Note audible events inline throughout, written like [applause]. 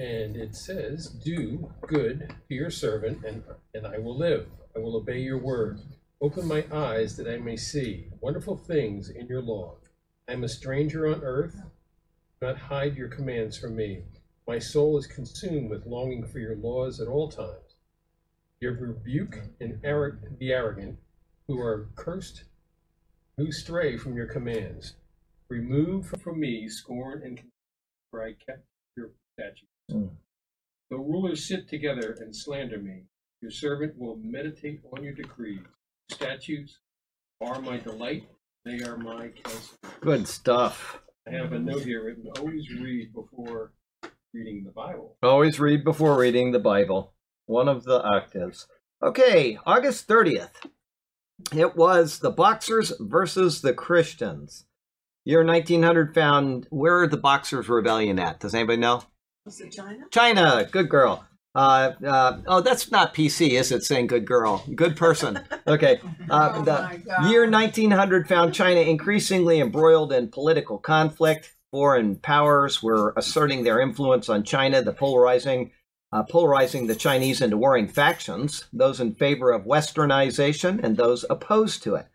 and it says, Do good to your servant, and, and I will live. I will obey your word. Open my eyes that I may see wonderful things in your law. I am a stranger on earth. Do not hide your commands from me. My soul is consumed with longing for your laws at all times. You rebuke and arrogant, the arrogant who are cursed, who stray from your commands. Remove from me scorn and contempt, for I kept your statutes. Mm. Though rulers sit together and slander me, your servant will meditate on your decrees. Statutes are my delight, they are my counsel. Good stuff. I have a note here written always read before reading the Bible. Always read before reading the Bible. One of the octaves. Okay, August 30th. It was the Boxers versus the Christians. Year 1900 found where the Boxers Rebellion at? Does anybody know? Was it China? China. Good girl. Uh, uh, oh, that's not PC, is it? Saying good girl, good person. [laughs] Okay. Uh, Oh the year 1900 found China increasingly embroiled in political conflict. Foreign powers were asserting their influence on China, the polarizing, uh, polarizing the Chinese into warring factions, those in favor of westernization and those opposed to it.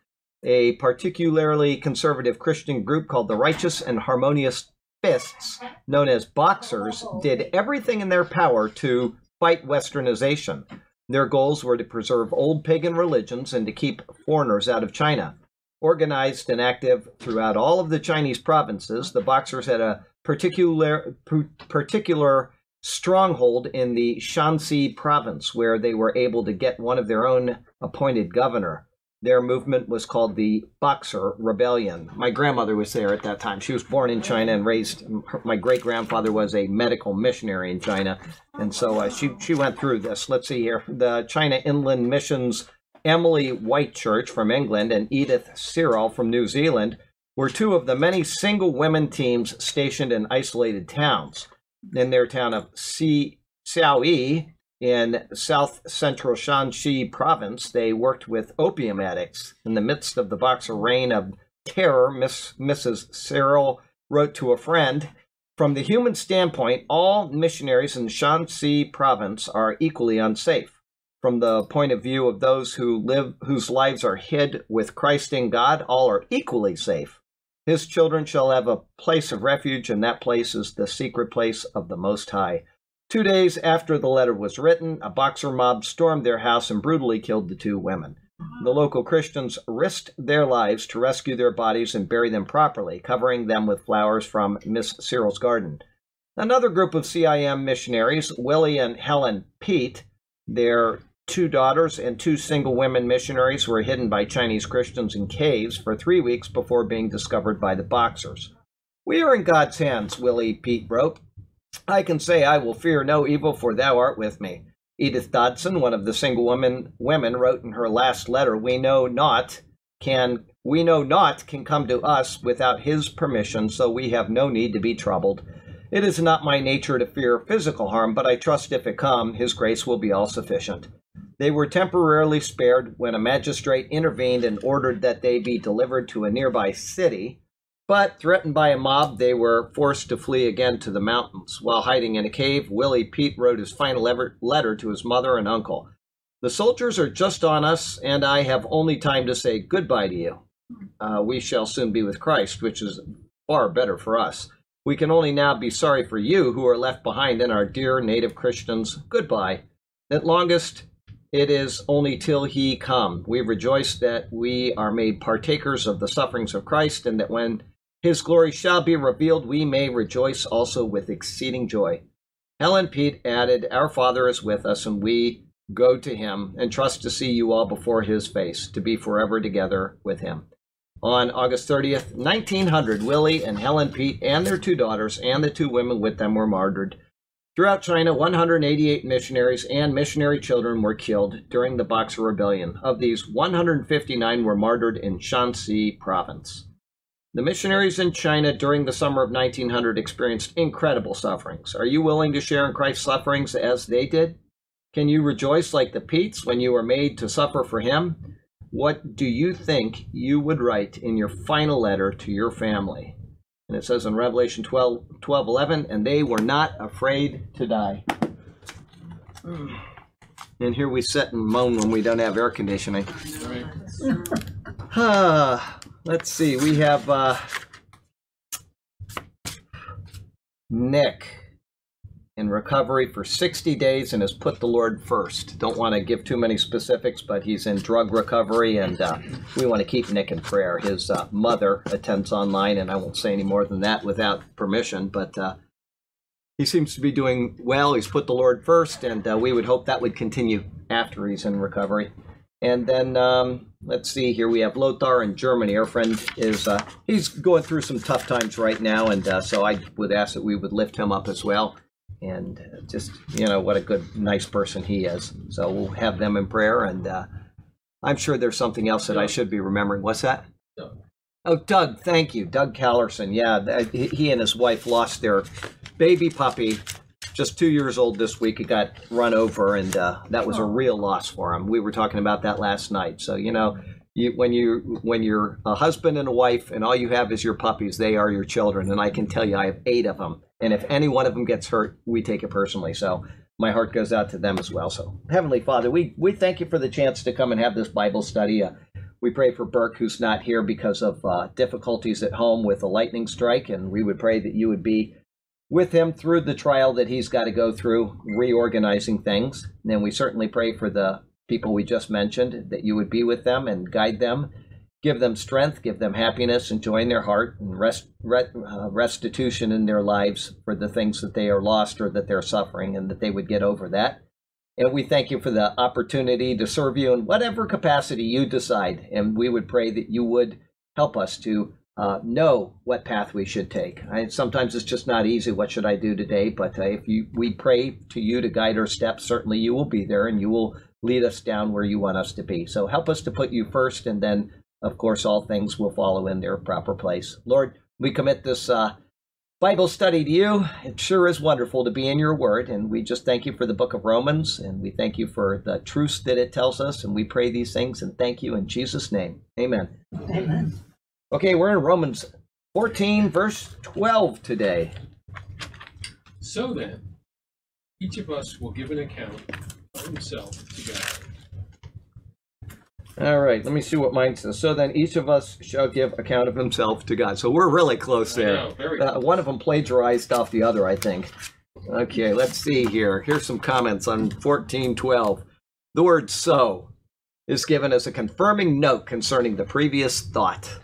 A particularly conservative Christian group called the Righteous and Harmonious Fists, known as Boxers, did everything in their power to fight westernization. Their goals were to preserve old pagan religions and to keep foreigners out of China. Organized and active throughout all of the Chinese provinces, the Boxers had a particular particular stronghold in the Shanxi province, where they were able to get one of their own appointed governor. Their movement was called the Boxer Rebellion. My grandmother was there at that time. She was born in China and raised. My great grandfather was a medical missionary in China, and so uh, she she went through this. Let's see here. The China Inland Missions Emily Whitchurch from England and Edith Searell from New Zealand were two of the many single women teams stationed in isolated towns. In their town of Si Xiaoyi in south central Shanxi province, they worked with opium addicts. In the midst of the Boxer reign of terror, Miss, Mrs. Searell wrote to a friend From the human standpoint, all missionaries in Shanxi province are equally unsafe from the point of view of those who live whose lives are hid with Christ in God, all are equally safe. His children shall have a place of refuge, and that place is the secret place of the Most High. Two days after the letter was written, a boxer mob stormed their house and brutally killed the two women. The uh-huh. local Christians risked their lives to rescue their bodies and bury them properly, covering them with flowers from Miss Searell's garden. Another group of CIM missionaries, Willie and Helen Peat, their two daughters and two single women missionaries were hidden by Chinese Christians in caves for three weeks before being discovered by the Boxers. We are in God's hands, Willie Peat wrote. I can say I will fear no evil, for thou art with me. Edith Dobson, one of the single women women, wrote in her last letter, "We know not can we know not can come to us without his permission, so we have no need to be troubled. It is not my nature to fear physical harm, but I trust if it come, his grace will be all sufficient. They were temporarily spared when a magistrate intervened and ordered that they be delivered to a nearby city. But threatened by a mob, they were forced to flee again to the mountains. While hiding in a cave, Willie Peat wrote his final ever letter to his mother and uncle. The soldiers are just on us, and I have only time to say goodbye to you. Uh, we shall soon be with Christ, which is far better for us. We can only now be sorry for you who are left behind in our dear native Christians. Goodbye. At longest, it is only till he come. We rejoice that we are made partakers of the sufferings of Christ, and that when his glory shall be revealed, we may rejoice also with exceeding joy. Helen Peat added, Our Father is with us, and we go to him and trust to see you all before his face, to be forever together with him. On August 30th, 1900, Willie and Helen Peat and their two daughters and the two women with them were martyred. Throughout China, 188 missionaries and missionary children were killed during the Boxer Rebellion. Of these, 159 were martyred in Shanxi province. The missionaries in China during the summer of 1900 experienced incredible sufferings. Are you willing to share in Christ's sufferings as they did? Can you rejoice like the Peats when you were made to suffer for him? What do you think you would write in your final letter to your family? And it says in Revelation 12, 12 11, and they were not afraid to die. And here we sit and moan when we don't have air conditioning. Right. Let's see. We have uh, Nick in recovery for 60 days and has put the Lord first. Don't want to give too many specifics, but he's in drug recovery, and uh, we want to keep Nick in prayer. His uh, mother attends online, and I won't say any more than that without permission, but uh, he seems to be doing well. He's put the Lord first, and uh, we would hope that would continue after he's in recovery. And then um, let's see here. We have Lothar in Germany. Our friend is uh, he's going through some tough times right now, and uh, so I would ask that we would lift him up as well. And uh, just you know what a good, nice person he is. So we'll have them in prayer, and uh, I'm sure there's something else that I should be remembering. What's that? Doug. Oh, Doug, thank you, Doug Callerson. Yeah, he and his wife lost their baby puppy, just two years old this week. He got run over, and uh, that was a real loss for him. We were talking about that last night. So you know, you, when you when you're a husband and a wife, and all you have is your puppies, they are your children. And I can tell you, I have eight of them, and if any one of them gets hurt, we take it personally. So. My heart goes out to them as well. So, Heavenly Father, we, we thank you for the chance to come and have this Bible study. Uh, we pray for Burke, who's not here because of uh, difficulties at home with a lightning strike, and we would pray that you would be with him through the trial that he's got to go through, reorganizing things. And we certainly pray for the people we just mentioned that you would be with them and guide them, give them strength, give them happiness, and joy in their heart, and rest, uh, restitution in their lives for the things that they are lost or that they're suffering, and that they would get over that. And we thank you for the opportunity to serve you in whatever capacity you decide. And we would pray that you would help us to uh, know what path we should take. I, sometimes it's just not easy. What should I do today? But uh, if you, we pray to you to guide our steps, certainly you will be there and you will lead us down where you want us to be. So help us to put you first, and then, of course, all things will follow in their proper place. Lord, we commit this uh, Bible study to you. It sure is wonderful to be in your word, and we just thank you for the book of Romans, and we thank you for the truths that it tells us, and we pray these things and thank you in Jesus' name. Amen. Amen. Okay, we're in Romans 14, verse 12 today. So then, each of us will give an account of himself to God. All right, let me see what mine says. So then each of us shall give account of himself to God. So we're really close there. know, very Uh, close. one of them plagiarized off the other, I think. Okay, let's see here. Here's some comments on 1412. The word so is given as a confirming note concerning the previous thought.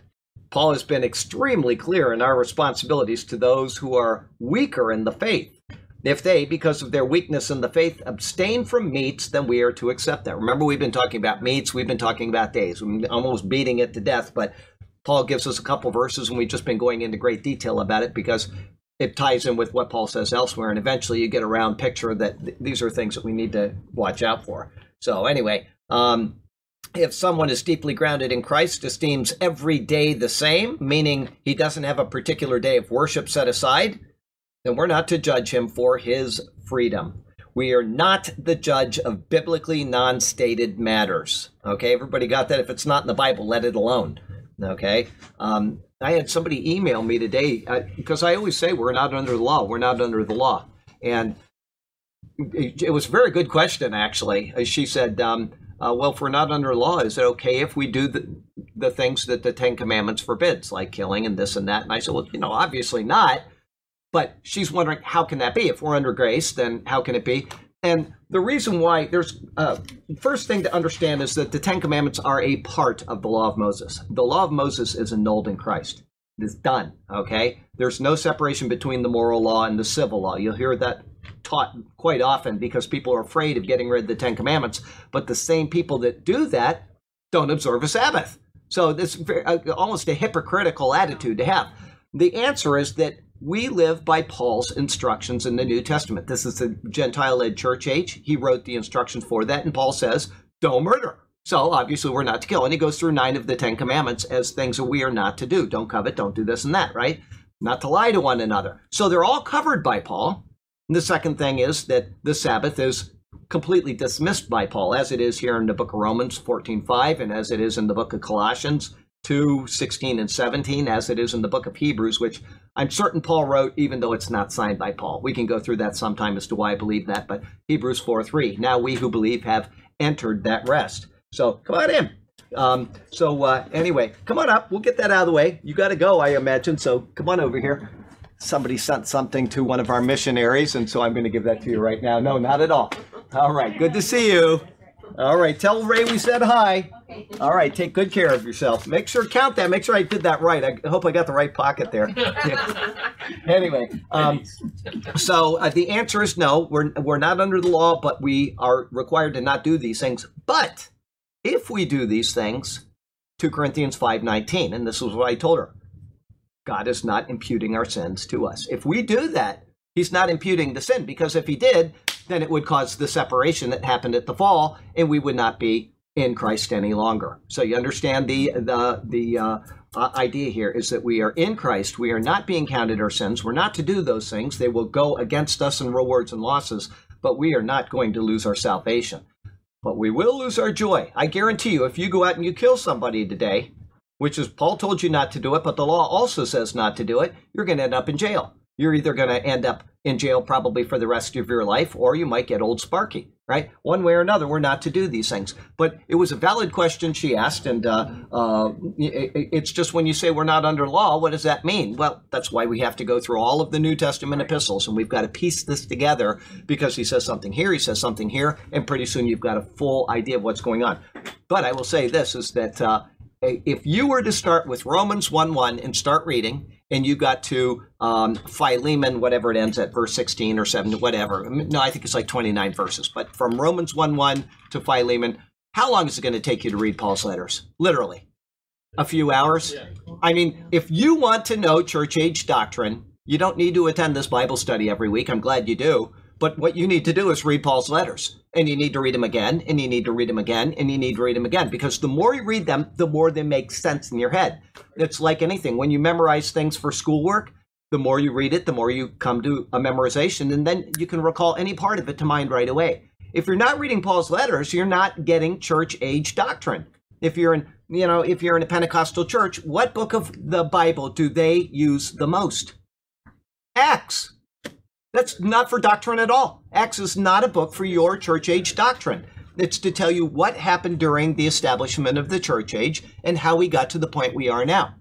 Paul has been extremely clear in our responsibilities to those who are weaker in the faith. If they, because of their weakness in the faith, abstain from meats, then we are to accept that. Remember, we've been talking about meats, we've been talking about days, we're almost beating it to death, but Paul gives us a couple verses, and we've just been going into great detail about it because it ties in with what Paul says elsewhere, and eventually you get a round picture that th- these are things that we need to watch out for. So, anyway, um, if someone is deeply grounded in Christ, esteems every day the same, meaning he doesn't have a particular day of worship set aside, then we're not to judge him for his freedom. We are not the judge of biblically non stated matters. Okay, everybody got that? If it's not in the Bible, let it alone. Okay. Um, I had somebody email me today uh, because I always say we're not under the law. We're not under the law. And it, it was a very good question, actually. Uh, She said, um, uh, well, if we're not under law, is it okay if we do the, the things that the Ten Commandments forbids, like killing and this and that? And I said, well, you know, obviously not. But she's wondering, how can that be? If we're under grace, then how can it be? And the reason why there's uh, first thing to understand is that the Ten Commandments are a part of the law of Moses. The law of Moses is annulled in Christ. It is done. Okay. There's no separation between the moral law and the civil law. You'll hear that taught quite often because people are afraid of getting rid of the Ten Commandments. But the same people that do that don't observe a Sabbath. So very, uh, almost a hypocritical attitude to have. The answer is that we live by Paul's instructions in the New Testament. This is the Gentile led church age. He wrote the instructions for that, and Paul says, don't murder. So obviously, we're not to kill. And he goes through nine of the Ten Commandments as things that we are not to do. Don't covet, don't do this and that, right? Not to lie to one another. So they're all covered by Paul. And the second thing is that the Sabbath is completely dismissed by Paul, as it is here in the book of Romans 14.5 and as it is in the book of Colossians 2, 16, and 17, as it is in the book of Hebrews, which I'm certain Paul wrote, even though it's not signed by Paul. We can go through that sometime as to why I believe that, but Hebrews 4 3. Now we who believe have entered that rest. So come on in. Um, so uh, anyway, come on up. We'll get that out of the way. You got to go, I imagine. So come on over here. Somebody sent something to one of our missionaries, and so I'm going to give that to you right now. No, not at all. All right, good to see you. All right, tell Ray we said hi. All right, take good care of yourself. Make sure count that. Make sure I did that right. I hope I got the right pocket there. [laughs] anyway, um, so uh, the answer is no. We're we're not under the law, but we are required to not do these things. But if we do these things, 2 Corinthians 5:19, and this is what I told her. God is not imputing our sins to us. If we do that, he's not imputing the sin because if he did, then it would cause the separation that happened at the fall and we would not be in Christ any longer. So you understand the the the uh, uh, idea here is that we are in Christ. We are not being counted our sins. We're not to do those things. They will go against us in rewards and losses, but we are not going to lose our salvation. But we will lose our joy. I guarantee you, if you go out and you kill somebody today, which is Paul told you not to do it, but the law also says not to do it, you're going to end up in jail. You're either going to end up in jail probably for the rest of your life, or you might get old Sparky, right? One way or another, we're not to do these things. But it was a valid question she asked, and uh, uh, it's just when you say we're not under law, what does that mean? Well, that's why we have to go through all of the New Testament epistles, and we've got to piece this together because he says something here, he says something here, and pretty soon you've got a full idea of what's going on. But I will say this is that uh, if you were to start with Romans 1 1 and start reading, and you got to um, Philemon, whatever it ends at, verse 16 or 7, whatever. No, I think it's like 29 verses. But from Romans 1 1 to Philemon, how long is it going to take you to read Paul's letters? Literally. A few hours? I mean, if you want to know church age doctrine, you don't need to attend this Bible study every week. I'm glad you do. But what you need to do is read Paul's letters. And you need to read them again, and you need to read them again, and you need to read them again. Because the more you read them, the more they make sense in your head. It's like anything. When you memorize things for schoolwork, the more you read it, the more you come to a memorization, and then you can recall any part of it to mind right away. If you're not reading Paul's letters, you're not getting church age doctrine. If you're in, you know, if you're in a Pentecostal church, what book of the Bible do they use the most? Acts. That's not for doctrine at all. Acts is not a book for your church age doctrine. It's to tell you what happened during the establishment of the church age and how we got to the point we are now.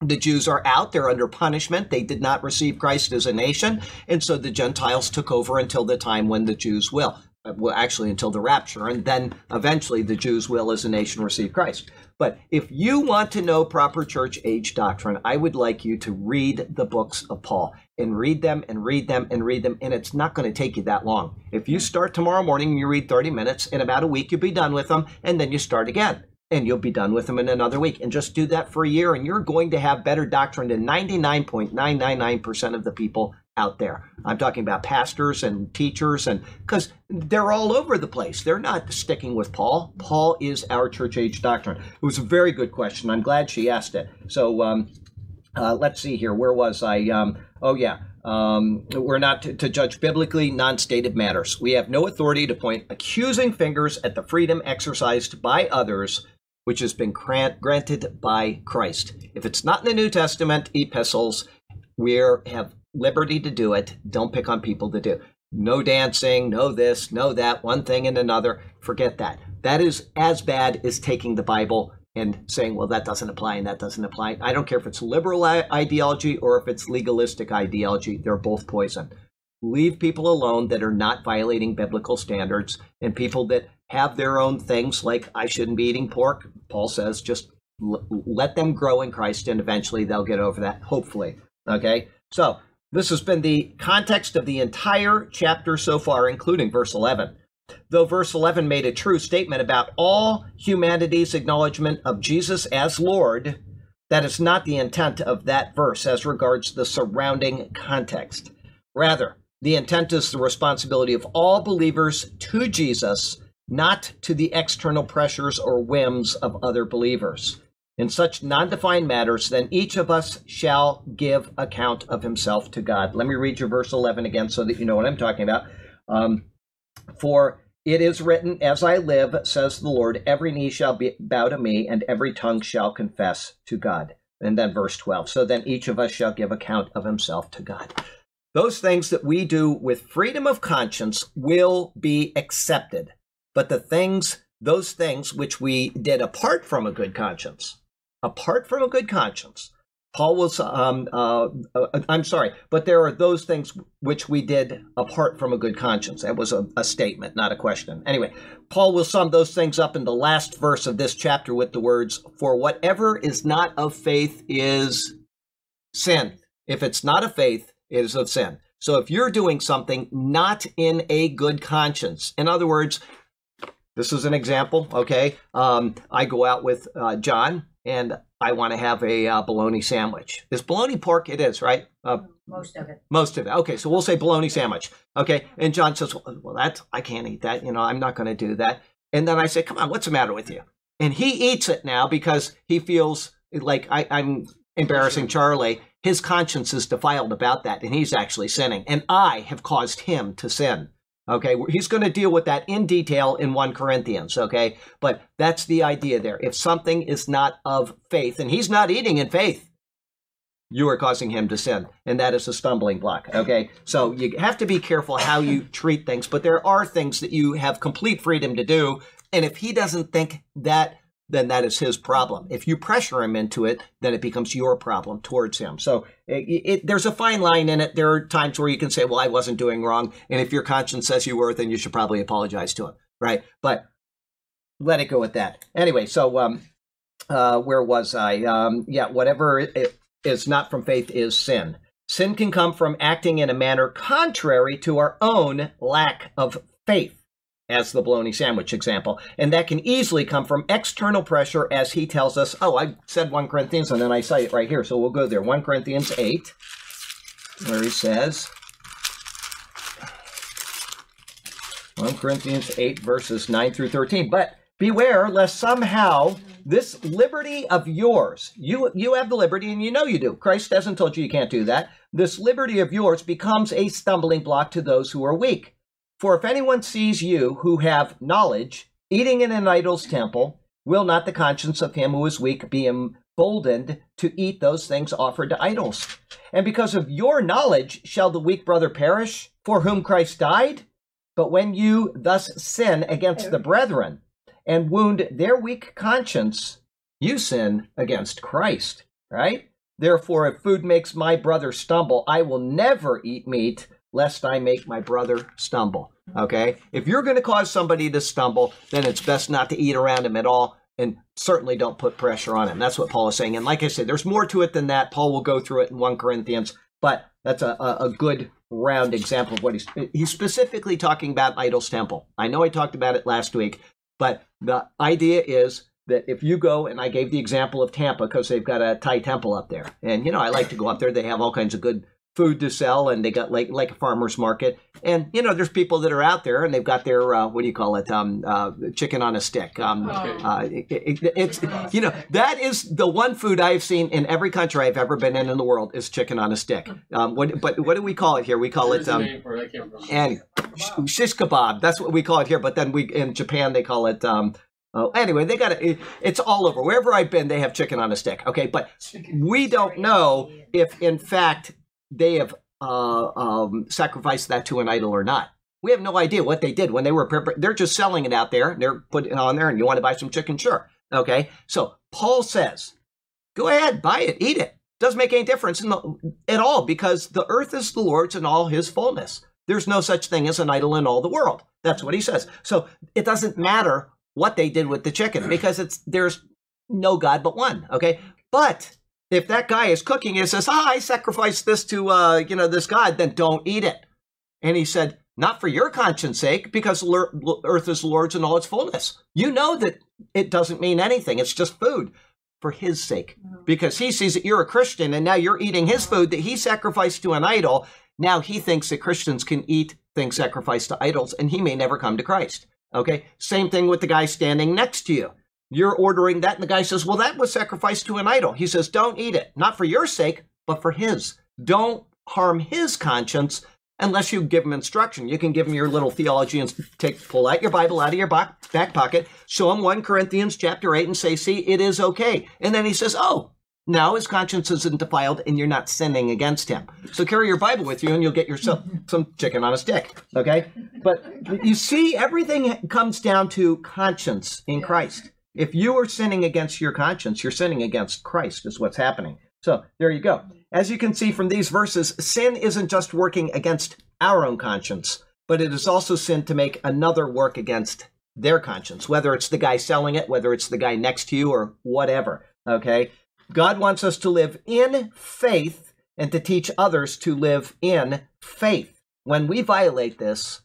The Jews are out, they're under punishment. They did not receive Christ as a nation, and so the Gentiles took over until the time when the Jews will. Well, actually, until the rapture, and then eventually the Jews will, as a nation, receive Christ. But if you want to know proper church age doctrine, I would like you to read the books of Paul and read them and read them and read them. And it's not going to take you that long. If you start tomorrow morning and you read 30 minutes, in about a week, you'll be done with them. And then you start again and you'll be done with them in another week. And just do that for a year, and you're going to have better doctrine than 99.999% of the people out there. I'm talking about pastors and teachers, and because they're all over the place. They're not sticking with Paul. Paul is our church age doctrine. It was a very good question. I'm glad she asked it. So um, uh, let's see here. Where was I? Um, oh, yeah. Um, we're not to, to, judge biblically non stated matters. We have no authority to point accusing fingers at the freedom exercised by others, which has been grant, granted by Christ. If it's not in the New Testament epistles, we have liberty to do it. Don't pick on people to do. No dancing, no this, no that, one thing and another. Forget that. That is as bad as taking the Bible and saying, well, that doesn't apply and that doesn't apply. I don't care if it's liberal ideology or if it's legalistic ideology, they're both poison. Leave people alone that are not violating biblical standards and people that have their own things like I shouldn't be eating pork. Paul says just let them grow in Christ and eventually they'll get over that, hopefully. Okay? So this has been the context of the entire chapter so far, including verse 11. Though verse 11 made a true statement about all humanity's acknowledgement of Jesus as Lord, that is not the intent of that verse as regards the surrounding context. Rather, the intent is the responsibility of all believers to Jesus, not to the external pressures or whims of other believers in such non defined matters, then each of us shall give account of himself to God. Let me read you verse 11 again so that you know what I'm talking about. Um, For It is written, As I live, says the Lord, every knee shall be, bow to me, and every tongue shall confess to God. And then verse 12. So then each of us shall give account of himself to God. Those things that we do with freedom of conscience will be accepted. But the things, those things which we did apart from a good conscience, apart from a good conscience, Paul was, um, uh, uh, I'm sorry, but there are those things which we did apart from a good conscience. That was a, a, statement, not a question. Anyway, Paul will sum those things up in the last verse of this chapter with the words, For whatever is not of faith is sin. If it's not of faith, it is of sin. So if you're doing something not in a good conscience, in other words, this is an example, okay? Um, I go out with uh, John and I want to have a uh, bologna sandwich. Is bologna pork? It is, right? Uh, most of it. Most of it. Okay, so we'll say bologna sandwich. Okay, and John says, "Well, well that's I can't eat that. You know, I'm not going to do that." And then I say, "Come on, what's the matter with you?" And he eats it now because he feels like I, I'm embarrassing Charlie. His conscience is defiled about that, and he's actually sinning. And I have caused him to sin. Okay, he's going to deal with that in detail in 1 Corinthians, okay? But that's the idea there. If something is not of faith, and he's not eating in faith, you are causing him to sin, and that is a stumbling block, okay? So you have to be careful how you treat things, but there are things that you have complete freedom to do, and if he doesn't think that then that is his problem. If you pressure him into it, then it becomes your problem towards him. So it, it, there's a fine line in it. There are times where you can say, well, I wasn't doing wrong. And if your conscience says you were, then you should probably apologize to him, right? But let it go with that. Anyway, so um, uh, where was I? Um, yeah, whatever is not from faith is sin. Sin can come from acting in a manner contrary to our own lack of faith as the bologna sandwich example. And that can easily come from external pressure, as he tells us. Oh, I said 1 Corinthians, and then I cite it right here. So we'll go there. 1 Corinthians 8, where he says, 1 Corinthians 8, verses 9 through 13. But beware lest somehow this liberty of yours, you, you have the liberty and you know you do. Christ hasn't told you you can't do that. This liberty of yours becomes a stumbling block to those who are weak. For if anyone sees you who have knowledge eating in an idol's temple, will not the conscience of him who is weak be emboldened to eat those things offered to idols? And because of your knowledge shall the weak brother perish, for whom Christ died? But when you thus sin against the brethren and wound their weak conscience, you sin against Christ, right? Therefore, if food makes my brother stumble, I will never eat meat, lest I make my brother stumble. Okay? If you're going to cause somebody to stumble, then it's best not to eat around him at all and certainly don't put pressure on him. That's what Paul is saying. And like I said, there's more to it than that. Paul will go through it in 1 Corinthians, but that's a, a, good round example of what he's he's specifically talking about idol's temple. I know I talked about it last week, but the idea is that if you go and I gave the example of Tampa because they've got a Thai temple up there, and you know I like to go up there. They have all kinds of good food to sell and they got like like a farmer's market. And you know there's people that are out there and they've got their uh, what do you call it um, uh, chicken on a stick. Um, uh, it, it, it's you know that is the one food i've seen in every country i've ever been in in the world is chicken on a stick. Um, what, but what do we call it here? We call it um, and shish kebab. That's what we call it here but then we in japan they call it um, Oh, anyway, they got it. It's all over. Wherever I've been, they have chicken on a stick. Okay, but we don't know if, in fact, they have uh, um, sacrificed that to an idol or not. We have no idea what they did when they were. prepared. They're just selling it out there. They're putting it on there, and you want to buy some chicken? Sure. Okay. So Paul says, go ahead, buy it, eat it. Doesn't make any difference the, at all because the earth is the Lord's and all His fullness. There's no such thing as an idol in all the world. That's what he says. So it doesn't matter what they did with the chicken because it's there's no God but one. Okay. But if that guy is cooking and says, ah, I sacrificed this to, uh, you know, this God, then don't eat it. And he said, not for your conscience sake, because earth is Lord's in all its fullness. You know that it doesn't mean anything. It's just food for his sake, mm-hmm. because he sees that you're a Christian and now you're eating his food that he sacrificed to an idol. Now he thinks that Christians can eat things sacrificed to idols and he may never come to Christ. Okay. Same thing with the guy standing next to you. You're ordering that. And the guy says, Well, that was sacrificed to an idol. He says, Don't eat it. Not for your sake, but for his. Don't harm his conscience unless you give him instruction. You can give him your little theology and take pull out your Bible out of your back, back pocket, show them 1 Corinthians chapter 8 and say, see, it is okay. And then he says, oh, now his conscience isn't defiled and you're not sinning against him. So carry your Bible with you and you'll get yourself [laughs] some chicken on a stick. Okay? But you see, everything comes down to conscience in Christ. If you are sinning against your conscience, you're sinning against Christ, is what's happening. So there you go. As you can see from these verses, sin isn't just working against our own conscience, but it is also sin to make another work against their conscience, whether it's the guy selling it, whether it's the guy next to you, or whatever. Okay? God wants us to live in faith and to teach others to live in faith. When we violate this,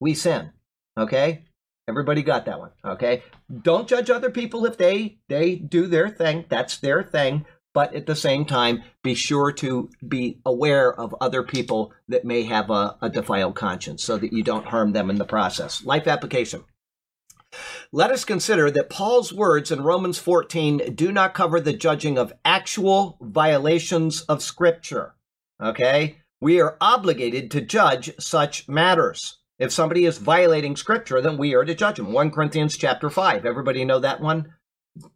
we sin. Okay? Everybody got that one. Okay? Don't judge other people if they they do their thing. That's their thing but at the same time, be sure to be aware of other people that may have a, a, defiled conscience so that you don't harm them in the process. Life application. Let us consider that Paul's words in Romans 14 do not cover the judging of actual violations of Scripture. Okay? We are obligated to judge such matters. If somebody is violating Scripture, then we are to judge them. 1 Corinthians chapter 5. Everybody know that one?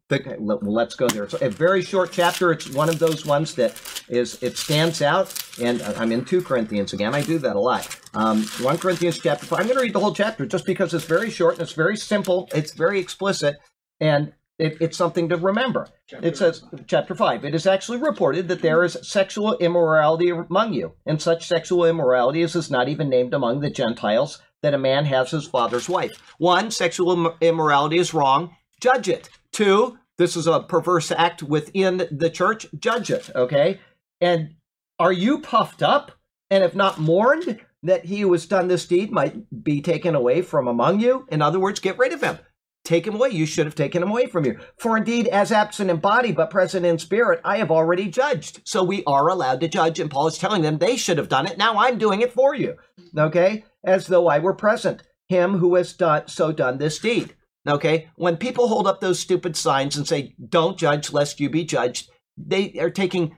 the, let's go there. It's a very short chapter. It's one of those ones that is it stands out. And I'm in two Corinthians again. I do that a lot. Um, one Corinthians chapter five. I'm going to read the whole chapter just because it's very short and it's very simple. It's very explicit, and it, it's something to remember. Chapter it says chapter five. It is actually reported that there is sexual immorality among you, and such sexual immorality as is not even named among the Gentiles. That a man has his father's wife. One, sexual immorality is wrong. Judge it Two, this is a perverse act within the church. Judge it, okay? And are you puffed up and have not mourned that he who has done this deed might be taken away from among you? In other words, get rid of him. Take him away. You should have taken him away from you. For indeed, as absent in body but present in spirit, I have already judged. So we are allowed to judge. And Paul is telling them they should have done it. Now I'm doing it for you. Okay? As though I were present. Him who has done so done this deed. Okay, when people hold up those stupid signs and say, don't judge lest you be judged, they are taking,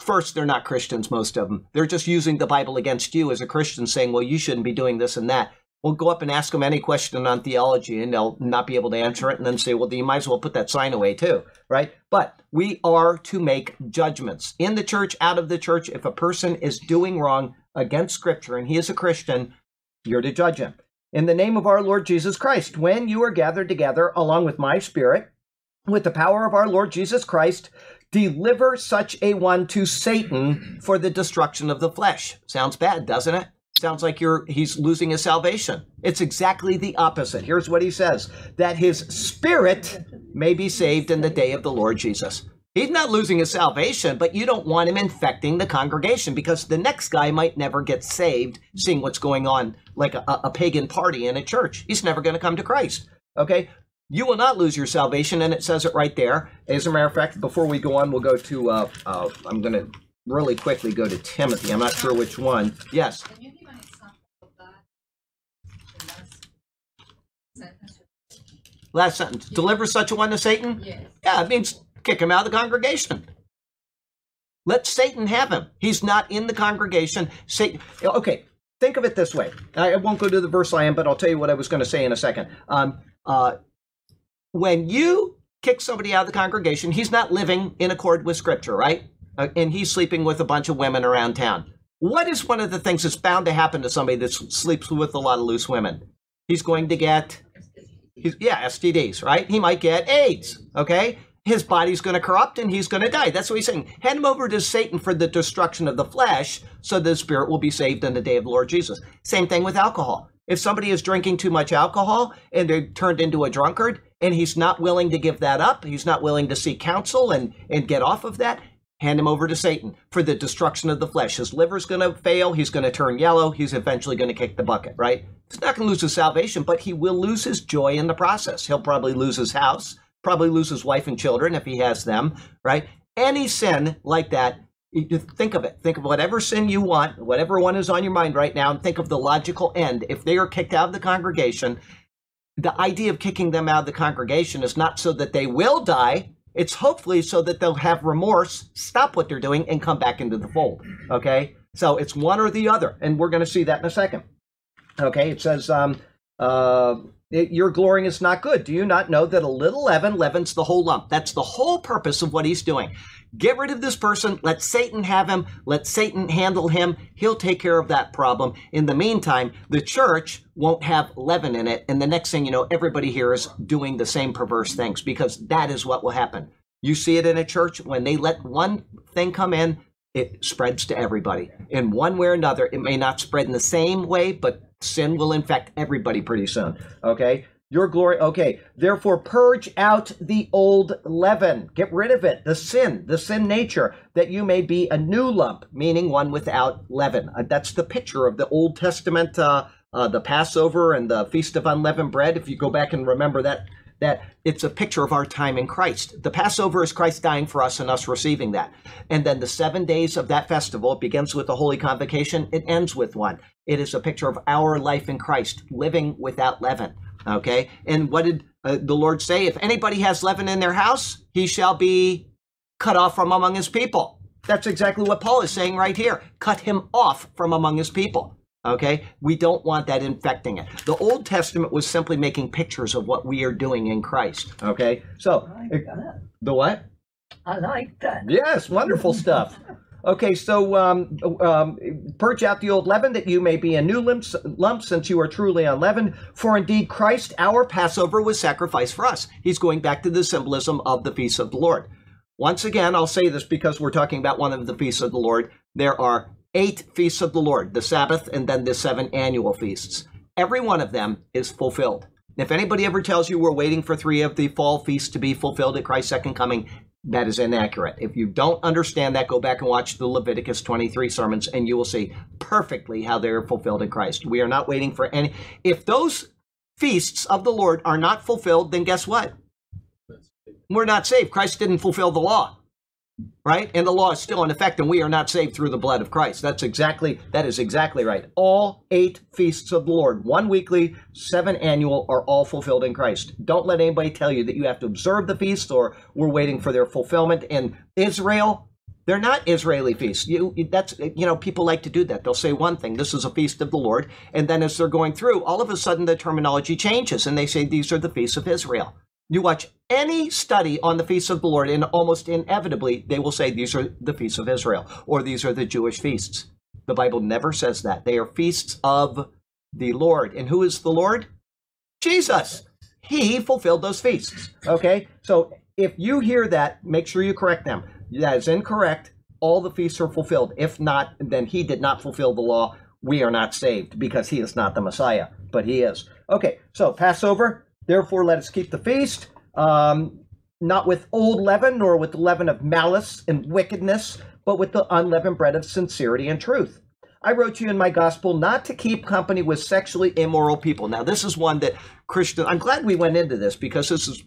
first, they're not Christians, most of them. They're just using the Bible against you as a Christian, saying, well, you shouldn't be doing this and that. We'll go up and ask them any question on theology and they'll not be able to answer it and then say, well, you might as well put that sign away too, right? But we are to make judgments in the church, out of the church. If a person is doing wrong against Scripture and he is a Christian, you're to judge him in the name of our Lord Jesus Christ, when you are gathered together along with my spirit, with the power of our Lord Jesus Christ, deliver such a one to Satan for the destruction of the flesh. Sounds bad, doesn't it? Sounds like you're he's losing his salvation. It's exactly the opposite. Here's what he says: that his spirit may be saved in the day of the Lord Jesus. He's not losing his salvation, but you don't want him infecting the congregation because the next guy might never get saved seeing what's going on like a, a pagan party in a church. He's never going to come to Christ. Okay? You will not lose your salvation, and it says it right there. As a matter of fact, before we go on, we'll go to, uh, uh, I'm going to really quickly go to Timothy. I'm not sure which one. Yes. Can you give an example of that? sentence. Last sentence. Deliver such a one to Satan? Yes. Yeah, it means kick him out of the congregation. Let Satan have him. He's not in the congregation. Satan. Okay, think of it this way. I won't go to the verse I am, but I'll tell you what I was going to say in a second. Um, uh, when you kick somebody out of the congregation, he's not living in accord with Scripture, right? Uh, and he's sleeping with a bunch of women around town. What is one of the things that's bound to happen to somebody that sleeps with a lot of loose women? He's going to get, he's, yeah, STDs, right? He might get AIDS, okay? his body's going to corrupt and he's going to die. That's what he's saying. Hand him over to Satan for the destruction of the flesh so the spirit will be saved in the day of the Lord Jesus. Same thing with alcohol. If somebody is drinking too much alcohol and they're turned into a drunkard and he's not willing to give that up, he's not willing to seek counsel and, and get off of that, hand him over to Satan for the destruction of the flesh. His liver's going to fail. He's going to turn yellow. He's eventually going to kick the bucket, right? He's not going to lose his salvation, but he will lose his joy in the process. He'll probably lose his house probably lose his wife and children if he has them, right? Any sin like that, think of it. Think of whatever sin you want, whatever one is on your mind right now, and think of the logical end. If they are kicked out of the congregation, the idea of kicking them out of the congregation is not so that they will die. It's hopefully so that they'll have remorse, stop what they're doing, and come back into the fold. Okay? So it's one or the other, and we're going to see that in a second. Okay, it says, um, uh, your glorying is not good. Do you not know that a little leaven leavens the whole lump? That's the whole purpose of what he's doing. Get rid of this person. Let Satan have him. Let Satan handle him. He'll take care of that problem. In the meantime, the church won't have leaven in it. And the next thing you know, everybody here is doing the same perverse things because that is what will happen. You see it in a church when they let one thing come in, it spreads to everybody. In one way or another, it may not spread in the same way, but sin will infect everybody pretty soon. Okay? Your glory, okay. Therefore, purge out the old leaven. Get rid of it, the sin, the sin nature, that you may be a new lump, meaning one without leaven. Uh, that's the picture of the Old Testament, uh, uh, the Passover and the Feast of Unleavened Bread. If you go back and remember that, that it's a picture of our time in Christ. The Passover is Christ dying for us and us receiving that. And then the seven days of that festival, it begins with the Holy Convocation, it ends with one. It is a picture of our life in Christ, living without leaven. Okay? And what did uh, the Lord say? If anybody has leaven in their house, he shall be cut off from among his people. That's exactly what Paul is saying right here. Cut him off from among his people. Okay? We don't want that infecting it. The Old Testament was simply making pictures of what we are doing in Christ. Okay? So, like the what? I like that. Yes, wonderful stuff. Okay, so um, um, purge out the old leaven that you may be a new lump, lump since you are truly unleavened. For indeed, Christ, our Passover, was sacrificed for us. He's going back to the symbolism of the Feast of the Lord. Once again, I'll say this because we're talking about one of the feasts of the Lord. There are eight feasts of the Lord the Sabbath and then the seven annual feasts. Every one of them is fulfilled. If anybody ever tells you we're waiting for three of the fall feasts to be fulfilled at Christ's second coming, that is inaccurate. If you don't understand that, go back and watch the Leviticus 23 sermons and you will see perfectly how they're fulfilled in Christ. We are not waiting for any. If those feasts of the Lord are not fulfilled, then guess what? We're not saved. Christ didn't fulfill the law. Right? And the law is still in effect, and we are not saved through the blood of Christ. That's exactly that is exactly right. All eight feasts of the Lord, one weekly, seven annual, are all fulfilled in Christ. Don't let anybody tell you that you have to observe the feasts or we're waiting for their fulfillment. In Israel, they're not Israeli feasts. You that's you know people like to do that. They'll say one thing, this is a feast of the Lord, and then as they're going through, all of a sudden the terminology changes, and they say these are the feasts of Israel. You watch any study on the feasts of the Lord, and almost inevitably they will say these are the feasts of Israel or these are the Jewish feasts. The Bible never says that. They are feasts of the Lord. And who is the Lord? Jesus. He fulfilled those feasts. Okay? So if you hear that, make sure you correct them. That is incorrect. All the feasts are fulfilled. If not, then he did not fulfill the law. We are not saved because he is not the Messiah, but he is. Okay, so Passover. Therefore, let us keep the feast, um, not with old leaven, nor with the leaven of malice and wickedness, but with the unleavened bread of sincerity and truth. I wrote to you in my gospel not to keep company with sexually immoral people. Now, this is one that Christian. I'm glad we went into this because this is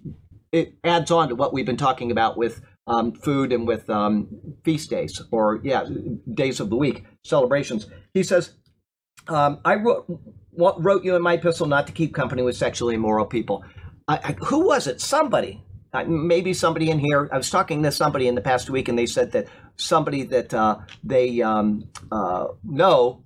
it adds on to what we've been talking about with um, food and with um, feast days or yeah days of the week celebrations. He says, um, I wrote what wrote you in my epistle not to keep company with sexually immoral people. I, I, who was it? Somebody. Uh, maybe somebody in here. I was talking to somebody in the past week, and they said that somebody that uh, they um, uh, know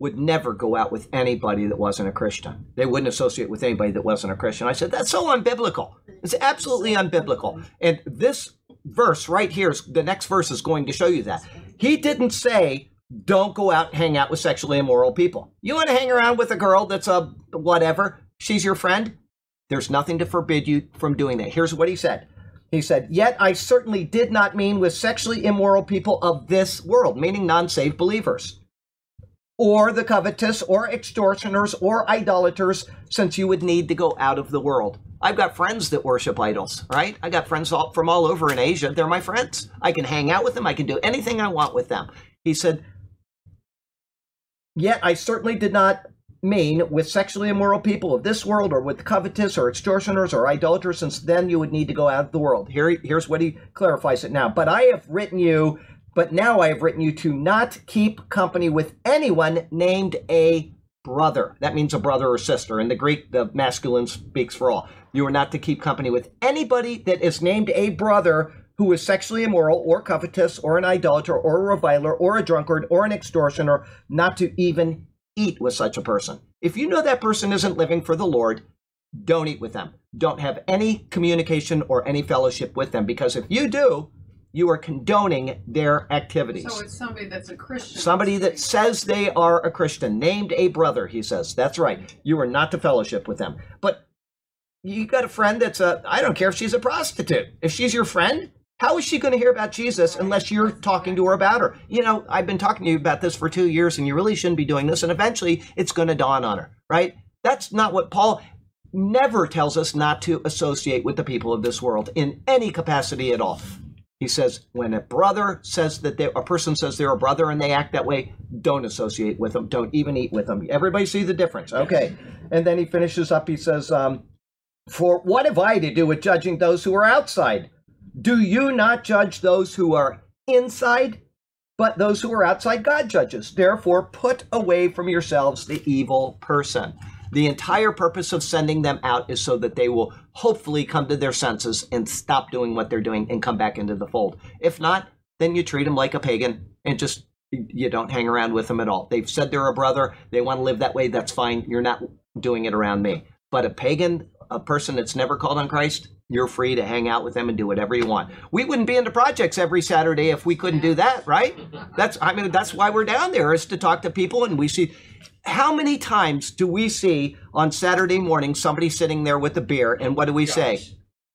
would never go out with anybody that wasn't a Christian. They wouldn't associate with anybody that wasn't a Christian. I said that's so unbiblical. It's absolutely unbiblical. And this verse right here, is, the next verse is going to show you that. He didn't say don't go out and hang out with sexually immoral people. You want to hang around with a girl that's a whatever, she's your friend. There's nothing to forbid you from doing that. Here's what he said. He said, Yet I certainly did not mean with sexually immoral people of this world, meaning non saved believers, or the covetous, or extortioners, or idolaters, since you would need to go out of the world. I've got friends that worship idols, right? I got friends all, from all over in Asia. They're my friends. I can hang out with them. I can do anything I want with them. He said, Yet I certainly did not mean with sexually immoral people of this world or with covetous or extortioners or idolaters, since then you would need to go out of the world. Here, here's what he clarifies it now. But I have written you, but now I have written you to not keep company with anyone named a brother. That means a brother or sister. In the Greek, the masculine speaks for all. You are not to keep company with anybody that is named a brother who is sexually immoral or covetous or an idolater or a reviler or a drunkard or an extortioner, not to even eat with such a person. If you know that person isn't living for the Lord, don't eat with them. Don't have any communication or any fellowship with them because if you do, you are condoning their activities. So it's somebody that's a Christian. Somebody that says they are a Christian, named a brother, he says. That's right. You are not to fellowship with them. But you got a friend that's a, I don't care if she's a prostitute. If she's your friend, how is she going to hear about Jesus unless you're talking to her about her? You know, I've been talking to you about this for two years and you really shouldn't be doing this. And eventually it's going to dawn on her, right? That's not what Paul never tells us not to associate with the people of this world in any capacity at all. He says, when a brother says that they, a person says they're a brother and they act that way, don't associate with them. Don't even eat with them. Everybody see the difference. Okay. And then he finishes up. He says, um, For what have I to do with judging those who are outside? Do you not judge those who are inside? But those who are outside, God judges. Therefore, put away from yourselves the evil person. The entire purpose of sending them out is so that they will hopefully come to their senses and stop doing what they're doing and come back into the fold. If not, then you treat them like a pagan and just you don't hang around with them at all. They've said they're a brother, they want to live that way, that's fine. You're not doing it around me. But a pagan, a person that's never called on Christ, you're free to hang out with them and do whatever you want. We wouldn't be into projects every Saturday if we couldn't do that, right? That's I mean that's why we're down there is to talk to people and we see how many times do we see on Saturday morning somebody sitting there with a beer and what do we say?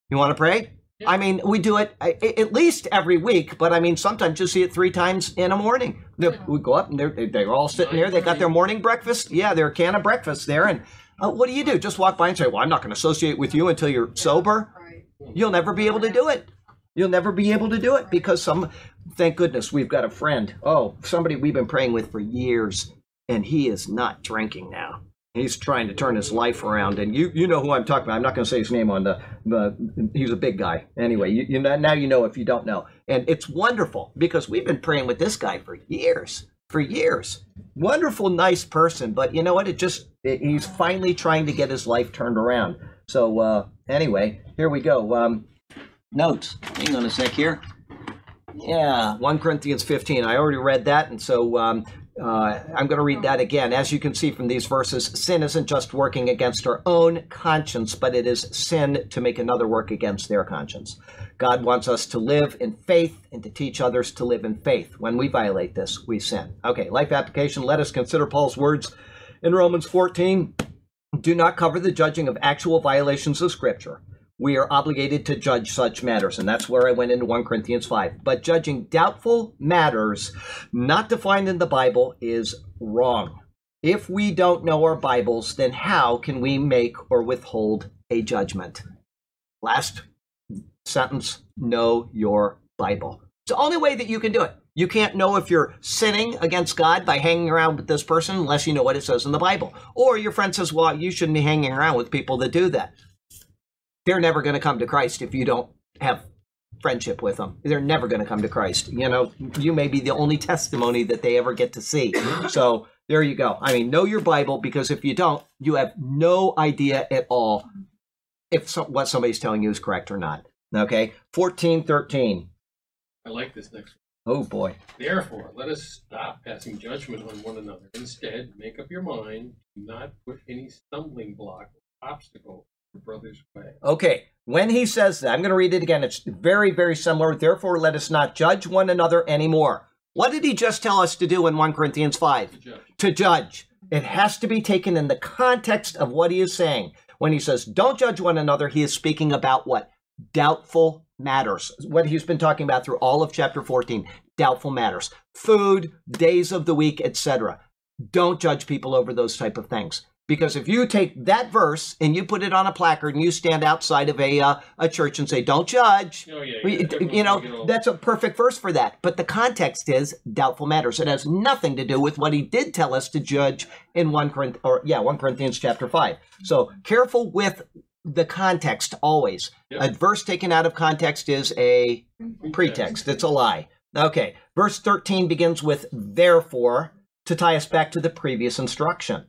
You want to pray? I mean, we do it at least every week, but I mean, sometimes you see it three times in a morning. We go up and they're, they're all sitting there. They got their morning breakfast. Yeah, their can of breakfast there. And uh, what do you do? Just walk by and say, Well, I'm not going to associate with you until you're sober. You'll never be able to do it. You'll never be able to do it because some, thank goodness, we've got a friend. Oh, somebody we've been praying with for years, and he is not drinking now. He's trying to turn his life around, and you you know who I'm talking about. I'm not going to say his name on the, the he's a big guy. Anyway, you, you know, now you know if you don't know, and it's wonderful because we've been praying with this guy for years, for years. Wonderful, nice person, but you know what? It just it, he's finally trying to get his life turned around. So uh, anyway, here we go. Um, notes. Hang on a sec here. Yeah, 1 Corinthians 15. I already read that, and so um, uh, I'm going to read that again. As you can see from these verses, sin isn't just working against our own conscience, but it is sin to make another work against their conscience. God wants us to live in faith and to teach others to live in faith. When we violate this, we sin. Okay, life application. Let us consider Paul's words in Romans 14. Do not cover the judging of actual violations of Scripture we are obligated to judge such matters. And that's where I went into 1 Corinthians 5. But judging doubtful matters not defined in the Bible is wrong. If we don't know our Bibles, then how can we make or withhold a judgment? Last sentence know your Bible. It's the only way that you can do it. You can't know if you're sinning against God by hanging around with this person unless you know what it says in the Bible. Or your friend says, Well, you shouldn't be hanging around with people that do that they're never going to come to Christ if you don't have friendship with them. They're never going to come to Christ. You know, you may be the only testimony that they ever get to see. So there you go. I mean, know your Bible because if you don't, you have no idea at all if so, what somebody's telling you is correct or not. Okay, fourteen thirteen. I like this next one. Oh boy. Therefore, let us stop passing judgment on one another. Instead, make up your mind to not put any stumbling block or obstacle in your brother's way. Okay, when he says that, I'm going to read it again. It's very, very similar. Therefore, let us not judge one another anymore. What did he just tell us to do in 1 Corinthians 5? To judge. To judge. It has to be taken in the context of what he is saying. When he says, don't judge one another, he is speaking about what? Doubtful matters. What he's been talking about through all of chapter 14. Doubtful matters. Food, days of the week, etc. Don't judge people over those type of things. Because if you take that verse and you put it on a placard and you stand outside of a uh, a church and say, "Don't judge," Oh, yeah, yeah. Everyone's you know that's a perfect verse for that but the context is doubtful matters it has nothing to do with what he did tell us to judge in 1 Corinth or yeah 1 corinthians chapter 5 so careful with the context always Yep. a verse taken out of context is a pretext it's a lie okay verse 13 begins with therefore to tie us back to the previous instruction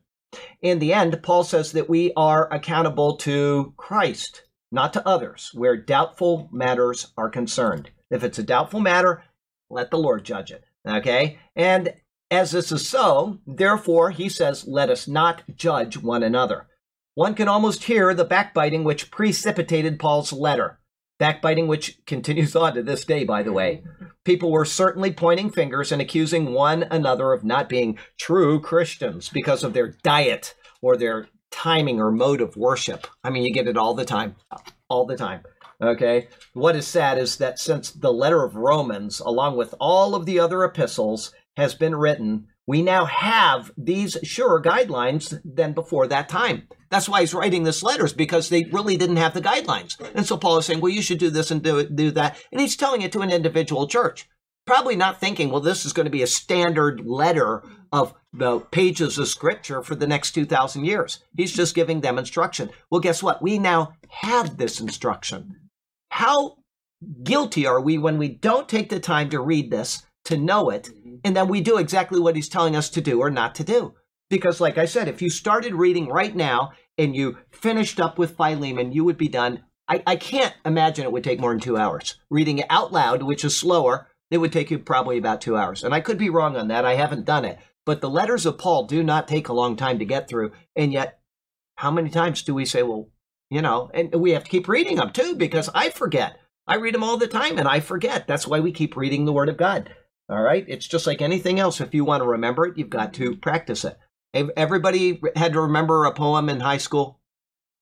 in the end paul says that we are accountable to christ not to others where doubtful matters are concerned If it's a doubtful matter, let the Lord judge it. Okay? And as this is so, therefore, he says, let us not judge one another. One can almost hear the backbiting which precipitated Paul's letter. Backbiting which [laughs] continues on to this day, by the way. People were certainly pointing fingers and accusing one another of not being true Christians because of their diet or their timing or mode of worship. I mean, you get it all the time. All the time. Okay. What is sad is that since the letter of Romans, along with all of the other epistles, has been written, we now have these surer guidelines than before that time. That's why he's writing this letters because they really didn't have the guidelines. And so Paul is saying, well, you should do this and do do that. And he's telling it to an individual church. Probably not thinking, well, this is going to be a standard letter of the pages of scripture for the next 2,000 years. He's just giving them instruction. Well, guess what? We now have this instruction. How guilty are we when we don't take the time to read this, to know it, and then we do exactly what he's telling us to do or not to do? Because, like I said, if you started reading right now and you finished up with Philemon, you would be done. I, I can't imagine it would take more than two hours. Reading it out loud, which is slower, it would take you probably about two hours. And I could be wrong on that. I haven't done it. But the letters of Paul do not take a long time to get through. And yet, how many times do we say, well, you know, and we have to keep reading them too because I forget. I read them all the time and I forget. That's why we keep reading the Word of God. All right. It's just like anything else. If you want to remember it, you've got to practice it. Ev- Everybody had to remember a poem in high school.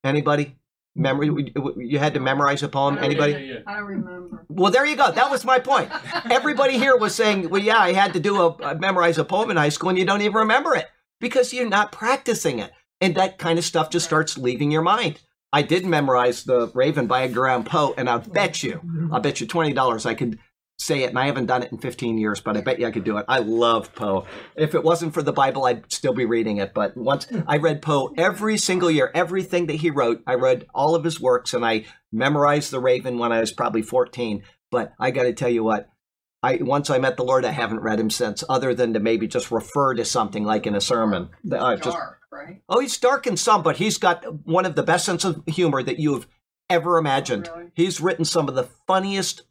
Anybody? Memory? You had to memorize a poem. Anybody? Yeah, yeah, yeah. I remember. Well, there you go. That was my point. [laughs] Everybody here was saying, "Well, yeah, I had to do a, a memorize a poem in high school, and you don't even remember it because you're not practicing it, and that kind of stuff just starts leaving your mind." I did memorize the Raven by Edgar Allan Poe, and I bet you, I bet you twenty dollars I could say it, and I haven't done it in 15 years, but I bet you I could do it. I love Poe. If it wasn't for the Bible, I'd still be reading it. But once I read Poe every single year, everything that he wrote, I read all of his works, and I memorized the Raven when I was probably 14. But I got to tell you what. I once I met the Lord, I haven't read him since, other than to maybe just refer to something like in a sermon. Uh, just Dark, right? Oh, he's dark in some, but he's got one of the best sense of humor that you've ever imagined. Really? He's written some of the funniest.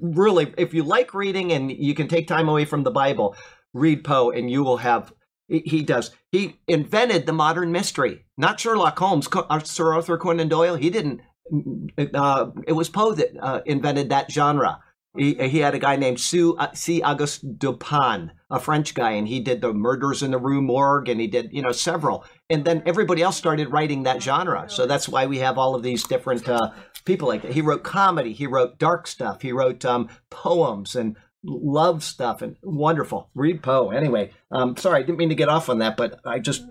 Really, if you like reading and you can take time away from the Bible, read Poe, and you will have. he- He does. He invented the modern mystery, not Sherlock Holmes, uh, Sir Arthur Conan Doyle. He didn't. Uh, it was Poe that uh, invented that genre. He, he had a guy named Sue, uh, C. Auguste Dupin, a French guy, and he did the Murders in the Rue Morgue, and he did, you know, several. And then everybody else started writing that genre. So that's why we have all of these different uh, people like that. He wrote comedy, he wrote dark stuff, he wrote um, poems and love stuff, and wonderful. Read Poe. Anyway, um, sorry, I didn't mean to get off on that, but I just,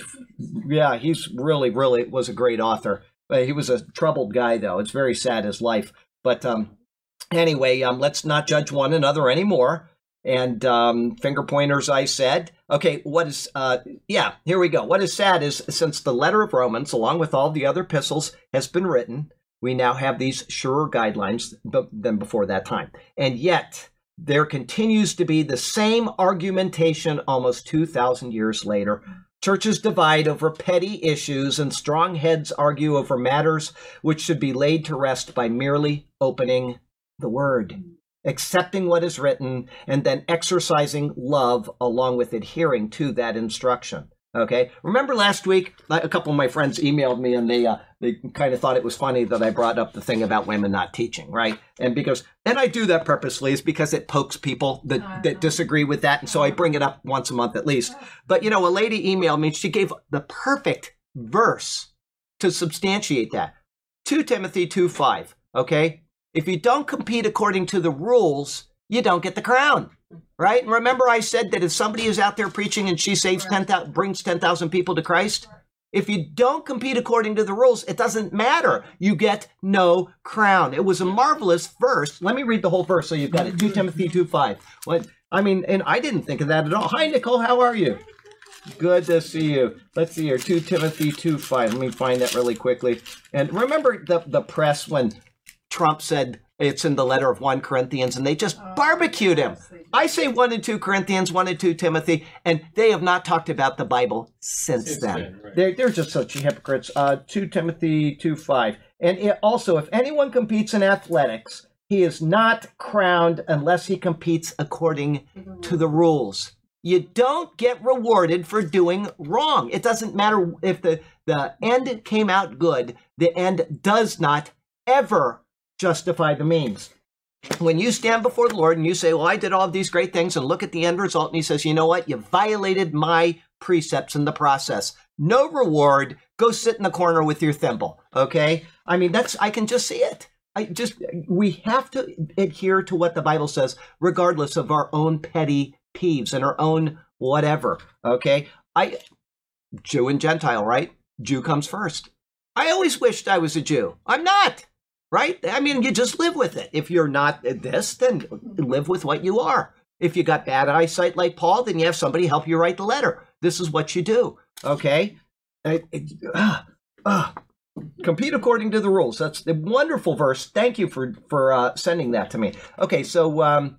yeah, he's really, really was a great author. He was a troubled guy, though. It's very sad his life. But um, anyway, um, let's not judge one another anymore. And um, finger pointers, I said. Okay, what is, uh, yeah, here we go. What is sad is since the letter of Romans, along with all the other epistles, has been written, we now have these surer guidelines than before that time. And yet, there continues to be the same argumentation almost 2,000 years later. Churches divide over petty issues, and strong heads argue over matters which should be laid to rest by merely opening the Word, accepting what is written, and then exercising love along with adhering to that instruction. Okay. Remember last week, a couple of my friends emailed me, and they uh, they kind of thought it was funny that I brought up the thing about women not teaching, right? And because, and I do that purposely, is because it pokes people that that disagree with that, and so I bring it up once a month at least. But you know, a lady emailed me; she gave the perfect verse to substantiate that. 2 Timothy 2 5. Okay? If you don't compete according to the rules, you don't get the crown. Right? And remember, I said that if somebody is out there preaching and she saves 10,000, brings 10,000 people to Christ, if you don't compete according to the rules, it doesn't matter. You get no crown. It was a marvelous verse. Let me read the whole verse so you've got it. 2 Timothy 2 5. What? I mean, and I didn't think of that at all. Hi, Nicole. How are you? Good to see you. Let's see here. 2 Timothy 2 5. Let me find that really quickly. And remember the, the press when Trump said it's in the letter of 1 Corinthians and they just barbecued him. I say 1 and 2 Corinthians, 1 and 2 Timothy, and they have not talked about the Bible since, Since then. then, right. they're, they're just such hypocrites. Uh, 2 Timothy 2 5. And it, also, if anyone competes in athletics, He is not crowned unless he competes according to the rules. You don't get rewarded for doing wrong. It doesn't matter if the, the end came out good, the end does not ever justify the means. When you stand before the Lord and you say, Well, I did all these great things, and look at the end result, and He says, You know what? You violated my precepts in the process. No reward. Go sit in the corner with your thimble. Okay? I mean, that's, I can just see it. I just, we have to adhere to what the Bible says, regardless of our own petty peeves and our own whatever. Okay? I, Jew and Gentile, right? Jew comes first. I always wished I was a Jew. I'm not, right? I mean, you just live with it. If you're not this, then live with what you are. If you got bad eyesight like Paul, then you have somebody help you write the letter. This is what you do, okay? I- ah, ah. compete according to the rules. That's a wonderful verse. Thank you for for uh, sending that to me. Okay, so um,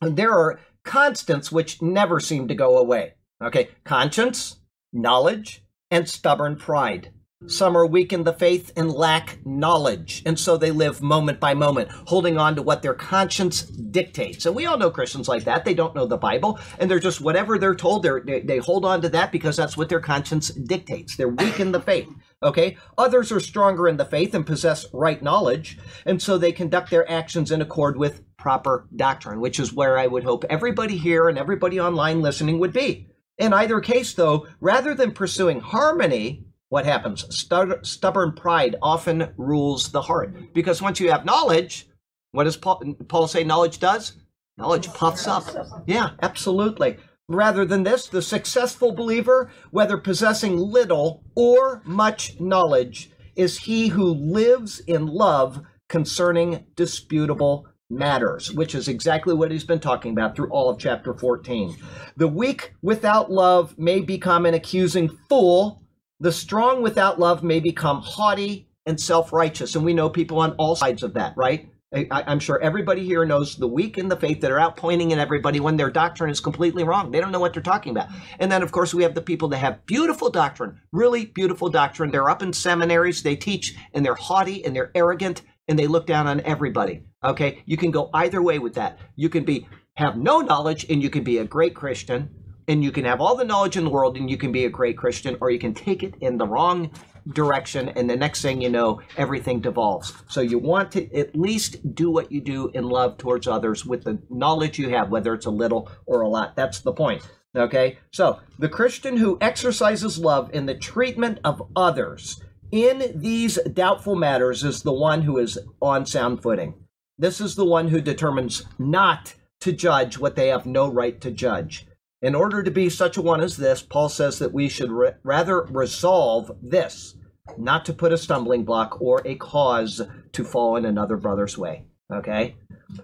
there are constants which never seem to go away. Okay, conscience, knowledge, and stubborn pride. Some are weak in the faith and lack knowledge, and so they live moment by moment, holding on to what their conscience dictates. And we all know Christians like that. They don't know the Bible, and they're just whatever they're told, they're, they they hold on to that because that's what their conscience dictates. They're weak in the faith. Okay, others are stronger in the faith and possess right knowledge, and so they conduct their actions in accord with proper doctrine, which is where I would hope everybody here and everybody online listening would be. In either case, though, rather than pursuing harmony, what happens? Stub- stubborn pride often rules the heart. Because once you have knowledge, what does Paul, Paul say knowledge does? Knowledge puffs up. Yeah, absolutely. Rather than this, the successful believer, whether possessing little or much knowledge, is he who lives in love concerning disputable matters, which is exactly what he's been talking about through all of chapter 14. The weak without love may become an accusing fool. The strong without love may become haughty and self righteous. And we know people on all sides of that, right? I, I'm sure everybody here knows the weak in the faith that are out pointing at everybody when their doctrine is completely wrong. They don't know what they're talking about. And then, of course, we have the people that have beautiful doctrine, really beautiful doctrine. They're up in seminaries, they teach, and they're haughty and they're arrogant and they look down on everybody. Okay, you can go either way with that. You can be have no knowledge and you can be a great Christian, and you can have all the knowledge in the world and you can be a great Christian, or you can take it in the wrong direction, and the next thing you know, everything devolves. So you want to at least do what you do in love towards others with the knowledge you have, whether it's a little or a lot. That's the point. Okay, so the Christian who exercises love in the treatment of others in these doubtful matters is the one who is on sound footing. This is the one who determines not to judge what they have no right to judge. In order to be such a one as this, Paul says that we should re- rather resolve this, not to put a stumbling block or a cause to fall in another brother's way. Okay?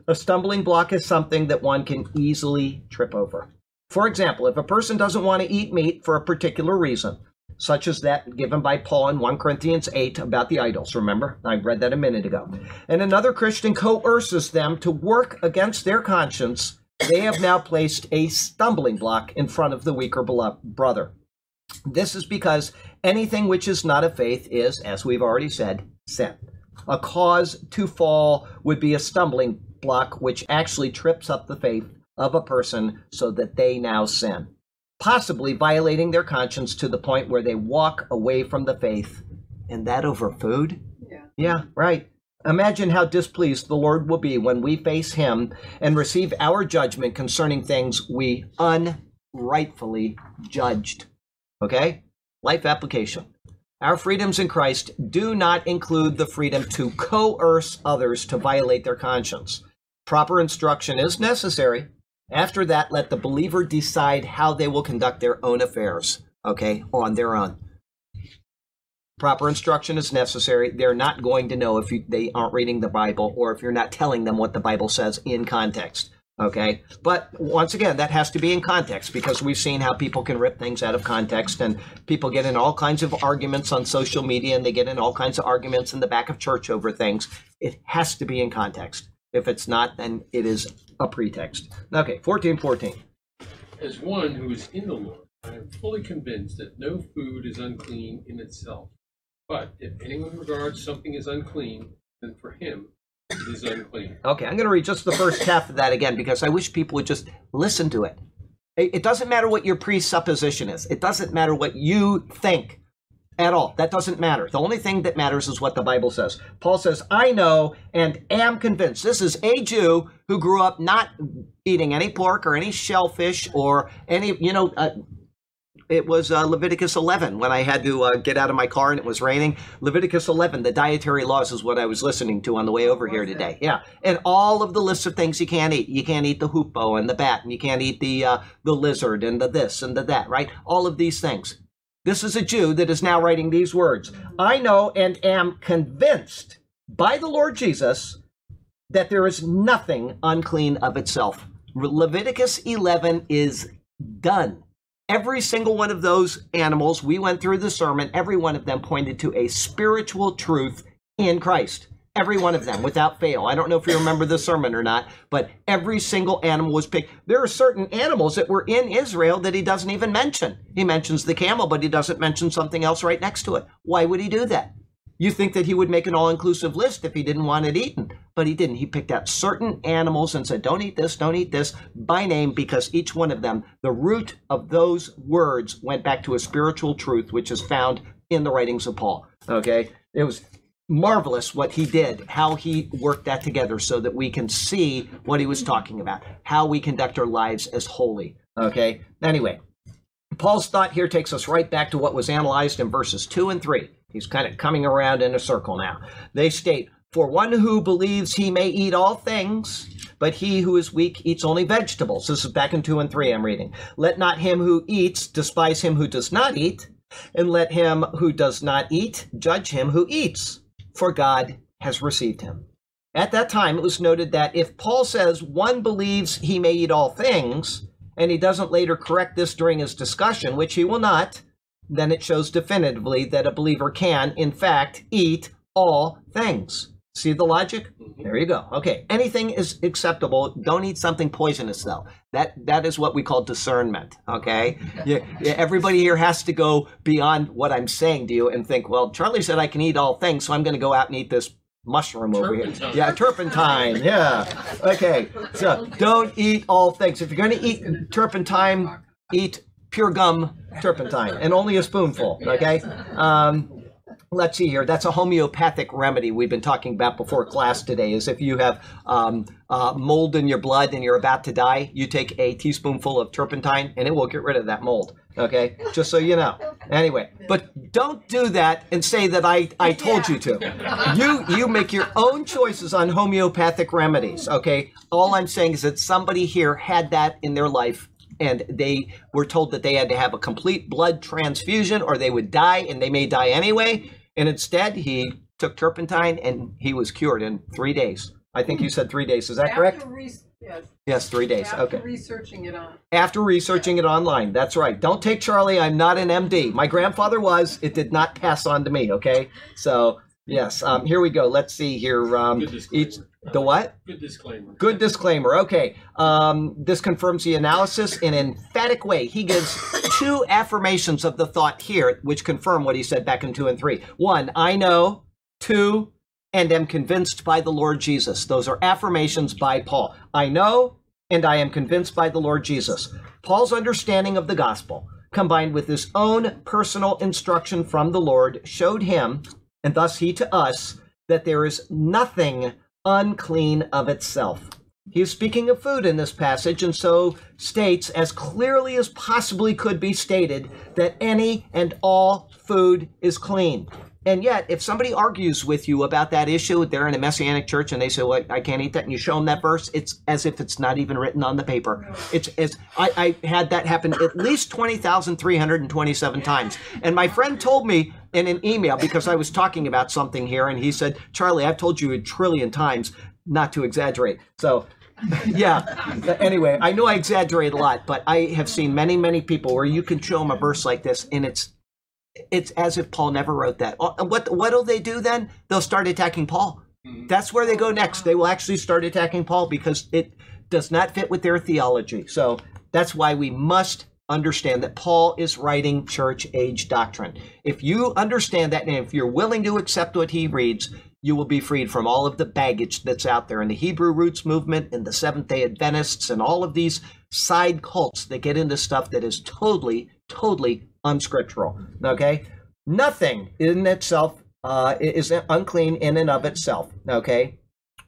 A stumbling block is something that one can easily trip over. For example, if a person doesn't want to eat meat for a particular reason, such as that given by Paul in 1 Corinthians 8 about the idols. Remember? I read that a minute ago. And another Christian coerces them to work against their conscience. They have now placed a stumbling block in front of the weaker brother. This is because anything which is not of faith is, as we've already said, sin. A cause to fall would be a stumbling block which actually trips up the faith of a person so that they now sin possibly violating their conscience to the point where they walk away from the faith. And that over food? Yeah. Yeah, right. Imagine how displeased the Lord will be when we face Him and receive our judgment concerning things we unrightfully judged. Okay? Life application. Our freedoms in Christ do not include the freedom to coerce others to violate their conscience. Proper instruction is necessary, after that, let the believer decide how they will conduct their own affairs, okay, on their own. Proper instruction is necessary. They're not going to know if you, they aren't reading the Bible or if you're not telling them what the Bible says in context, okay? But once again, that has to be in context because we've seen how people can rip things out of context and people get in all kinds of arguments on social media and they get in all kinds of arguments in the back of church over things. It has to be in context. If it's not, then it is a pretext. Okay, 1414. As one who is in the Lord, I am fully convinced that no food is unclean in itself. But if anyone regards something as unclean, then for him It is unclean. Okay, I'm going to read just the first half of that again because I wish people would just listen to it. It doesn't matter what your presupposition is, it doesn't matter what you think at all. That doesn't matter. The only thing that matters is what the Bible says. Paul says, I know and am convinced. This is a Jew who grew up not eating any pork or any shellfish or any, you know, uh, it was uh, Leviticus 11 when I had to uh, get out of my car and it was raining. Leviticus 11, the dietary laws is what I was listening to on the way over here today. Yeah, and all of the lists of things you can't eat. You can't eat the hoopoe and the bat, and you can't eat the uh, the lizard and the this and the that. Right? All of these things. This is a Jew that is now writing these words. I know and am convinced by the Lord Jesus that there is nothing unclean of itself. Leviticus 11 is done. Every single one of those animals, we went through the sermon, every one of them pointed to a spiritual truth in Christ. Every one of them, without fail. I don't know if you remember the sermon or not, but every single animal was picked. There are certain animals that were in Israel that he doesn't even mention. He mentions the camel, but he doesn't mention something else right next to it. Why would he do that? You think that he would make an all inclusive list if he didn't want it eaten, but he didn't. He picked out certain animals and said, don't eat this, don't eat this by name, because each one of them, the root of those words went back to a spiritual truth which is found in the writings of Paul. Okay? It was marvelous what he did, how he worked that together so that we can see what he was talking about, how we conduct our lives as holy. Okay? Anyway, Paul's thought here takes us right back to what was analyzed in verses 2 and 3. He's kind of coming around in a circle now. They state, For one who believes he may eat all things, but he who is weak eats only vegetables. This is back in 2 and 3 I'm reading. Let not him who eats despise him who does not eat, and let him who does not eat judge him who eats, for God has received him. At that time, it was noted that if Paul says one believes he may eat all things, and he doesn't later correct this during his discussion, which he will not, then it shows definitively that a believer can, in fact, eat all things. See the logic? Mm-hmm. There you go. Okay, anything is acceptable. Don't eat something poisonous, though. That that is what we call discernment. Okay, [laughs] yeah, yeah, everybody here has to go beyond what I'm saying to you and think, well, Charlie said I can eat all things, so I'm going to go out and eat this mushroom over here. Yeah, turpentine. Yeah. Okay. So don't eat all things. If you're going to eat turpentine, eat pure gum turpentine and only a spoonful. [laughs] Okay. Um, let's see here. That's a homeopathic remedy we've been talking about before class today. Is if you have um, uh, mold in your blood and you're about to die, you take a teaspoonful of turpentine and it will get rid of that mold. Okay, just so you know. Anyway, but don't do that and say that I, I told you to. You you make your own choices on homeopathic remedies. Okay, all I'm saying is that somebody here had that in their life and they were told that they had to have a complete blood transfusion or they would die and they may die anyway. And instead he took turpentine and he was cured in three days. I think you said three days. Is that correct? After re- yes, yes three days. After okay. researching it on. after researching it online. That's right. Don't take charlie. I'm not an md my grandfather was. It did not pass on to me okay? So yes um, here we go let's see here um, each the what Good disclaimer. Good disclaimer. Okay. Um, this confirms the analysis in an emphatic way. He gives two affirmations of the thought here, which confirm what he said back in two and three. One, I know. Two, and am convinced by the Lord Jesus. Those are affirmations by Paul. I know, and I am convinced by the Lord Jesus. Paul's understanding of the gospel, combined with his own personal instruction from the Lord, showed him, and thus he to us, that there is nothing unclean of itself. He is speaking of food in this passage, and so states, as clearly as possibly could be stated, that any and all food is clean. And yet, if somebody argues with you about that issue, they're in a messianic church and they say, "Well, I can't eat that," and you show them that verse, it's as if it's not even written on the paper. It's as I, I had that happen at least twenty thousand three hundred and twenty-seven times. And my friend told me in an email because I was talking about something here, and he said, "Charlie, I've told you a trillion times not to exaggerate." So [laughs] yeah. Anyway, I know I exaggerate a lot, but I have seen many, many people where you can show them a verse like this, and it's it's as if Paul never wrote that. Uh, What what'll they do then? They'll start attacking Paul. That's where they go next. They will actually start attacking Paul because it does not fit with their theology. So that's why we must understand that Paul is writing church age doctrine. If you understand that and if you're willing to accept what he reads, you will be freed from all of the baggage that's out there in the Hebrew roots movement and the Seventh day Adventists and all of these side cults that get into stuff that is totally, totally unscriptural. Okay? Nothing in itself uh, is unclean in and of itself. Okay?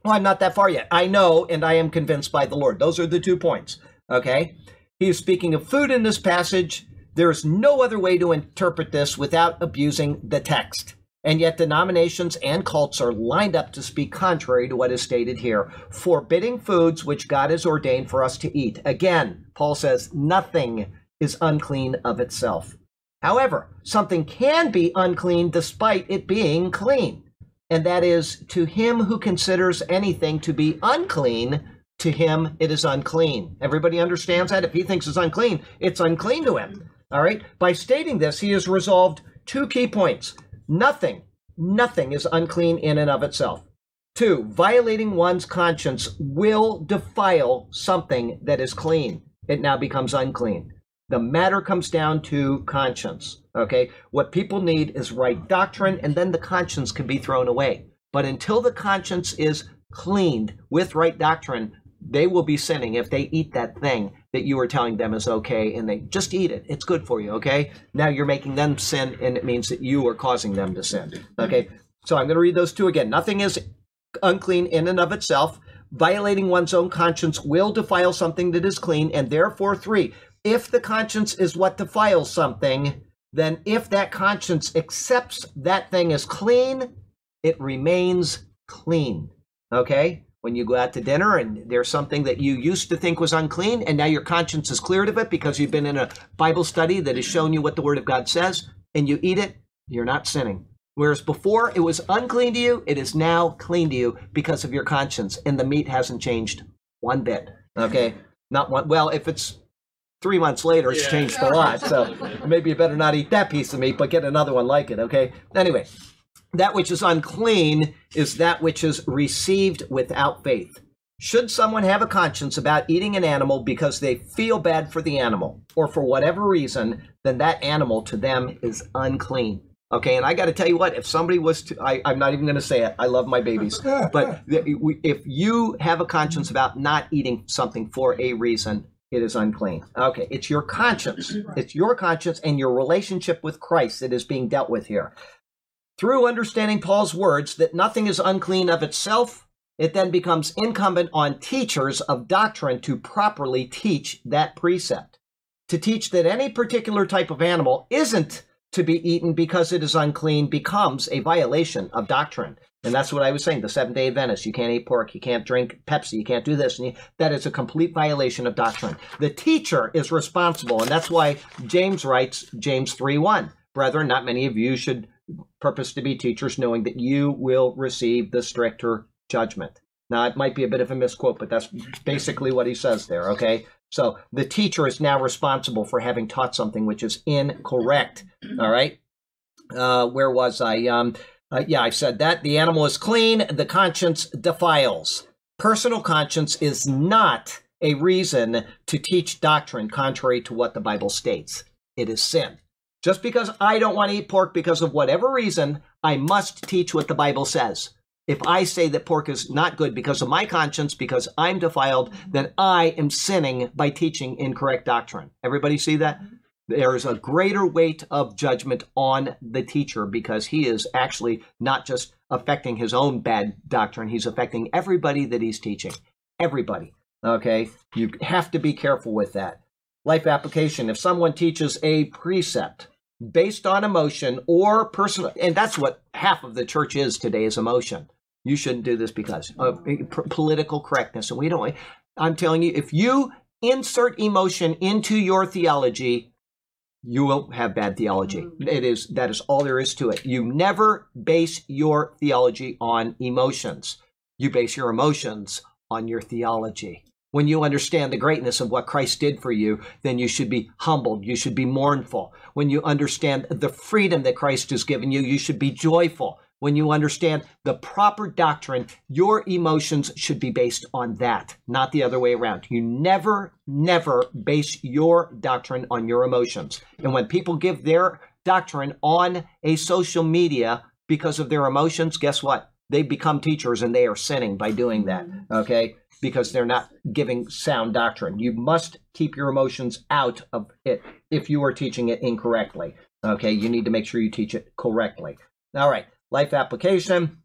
Well, I'm not that far yet. I know and I am convinced by the Lord. Those are the two points. Okay? He is speaking of food in this passage. There is no other way to interpret this without abusing the text. And yet, denominations and cults are lined up to speak contrary to what is stated here, forbidding foods which God has ordained for us to eat. Again, Paul says, nothing is unclean of itself. However, something can be unclean despite it being clean. And that is, to him who considers anything to be unclean, to him it is unclean. Everybody understands that? If he thinks it's unclean, it's unclean to him. All right? By stating this, he has resolved two key points. Nothing, nothing is unclean in and of itself. Two, violating one's conscience will defile something that is clean. It now becomes unclean. The matter comes down to conscience. Okay? What people need is right doctrine, and then the conscience can be thrown away. But until the conscience is cleaned with right doctrine, they will be sinning if they eat that thing that you are telling them is okay and they just eat it. It's good for you, okay? Now you're making them sin and it means that you are causing them to sin. Okay? So I'm going to read those two again. Nothing is unclean in and of itself. Violating one's own conscience will defile something that is clean, and therefore, three, if the conscience is what defiles something, then if that conscience accepts that thing as clean, it remains clean. Okay? When you go out to dinner and there's something that you used to think was unclean and now your conscience is cleared of it because you've been in a Bible study that has shown you what the Word of God says and you eat it, you're not sinning. Whereas before it was unclean to you, it is now clean to you because of your conscience and the meat hasn't changed one bit. Okay? Not one. Well, if it's three months later, it's Yeah. changed a lot. So maybe you better not eat that piece of meat, but get another one like it. Okay? Anyway, that which is unclean is that which is received without faith. Should someone have a conscience about eating an animal because they feel bad for the animal or for whatever reason, then that animal to them is unclean. Okay, and I got to tell you what, if somebody was to, I, I'm not even going to say it, I love my babies, [laughs] but if you have a conscience about not eating something for a reason, it is unclean. Okay, it's your conscience. It's your conscience and your relationship with Christ that is being dealt with here. Through understanding Paul's words that nothing is unclean of itself, it then becomes incumbent on teachers of doctrine to properly teach that precept. To teach that any particular type of animal isn't to be eaten because it is unclean becomes a violation of doctrine. And that's what I was saying. The Seventh day Adventist, you can't eat pork, you can't drink Pepsi, you can't do this. And you, that is a complete violation of doctrine. The teacher is responsible. And that's why James writes James 3 1. Brethren, not many of you should purpose to be teachers, knowing that you will receive the stricter judgment. Now, it might be a bit of a misquote, but that's basically what he says there, okay? So the teacher is now responsible for having taught something which is incorrect, all right? Uh, where was I? Um, uh, yeah, I said that. The animal is clean, the conscience defiles. Personal conscience is not a reason to teach doctrine contrary to what the Bible states. It is sin. Just because I don't want to eat pork because of whatever reason, I must teach what the Bible says. If I say that pork is not good because of my conscience, because I'm defiled, then I am sinning by teaching incorrect doctrine. Everybody see that? There is a greater weight of judgment on the teacher because he is actually not just affecting his own bad doctrine, he's affecting everybody that he's teaching. Everybody. Okay? You have to be careful with that. Life application. If someone teaches a precept based on emotion or personal, and that's what half of the church is today is emotion. You shouldn't do this because of political correctness. And we don't, I'm telling you, if you insert emotion into your theology, you will have bad theology. Mm-hmm. It is, that is all there is to it. You never base your theology on emotions. You base your emotions on your theology. When you understand the greatness of what Christ did for you, then you should be humbled. You should be mournful. When you understand the freedom that Christ has given you, you should be joyful. When you understand the proper doctrine, your emotions should be based on that, not the other way around. You never, never base your doctrine on your emotions. And when people give their doctrine on a social media because of their emotions, guess what? they become teachers and they are sinning by doing that. Okay, because they're not giving sound doctrine. You must keep your emotions out of it if you are teaching it incorrectly. Okay, you need to make sure you teach it correctly. All right, life application.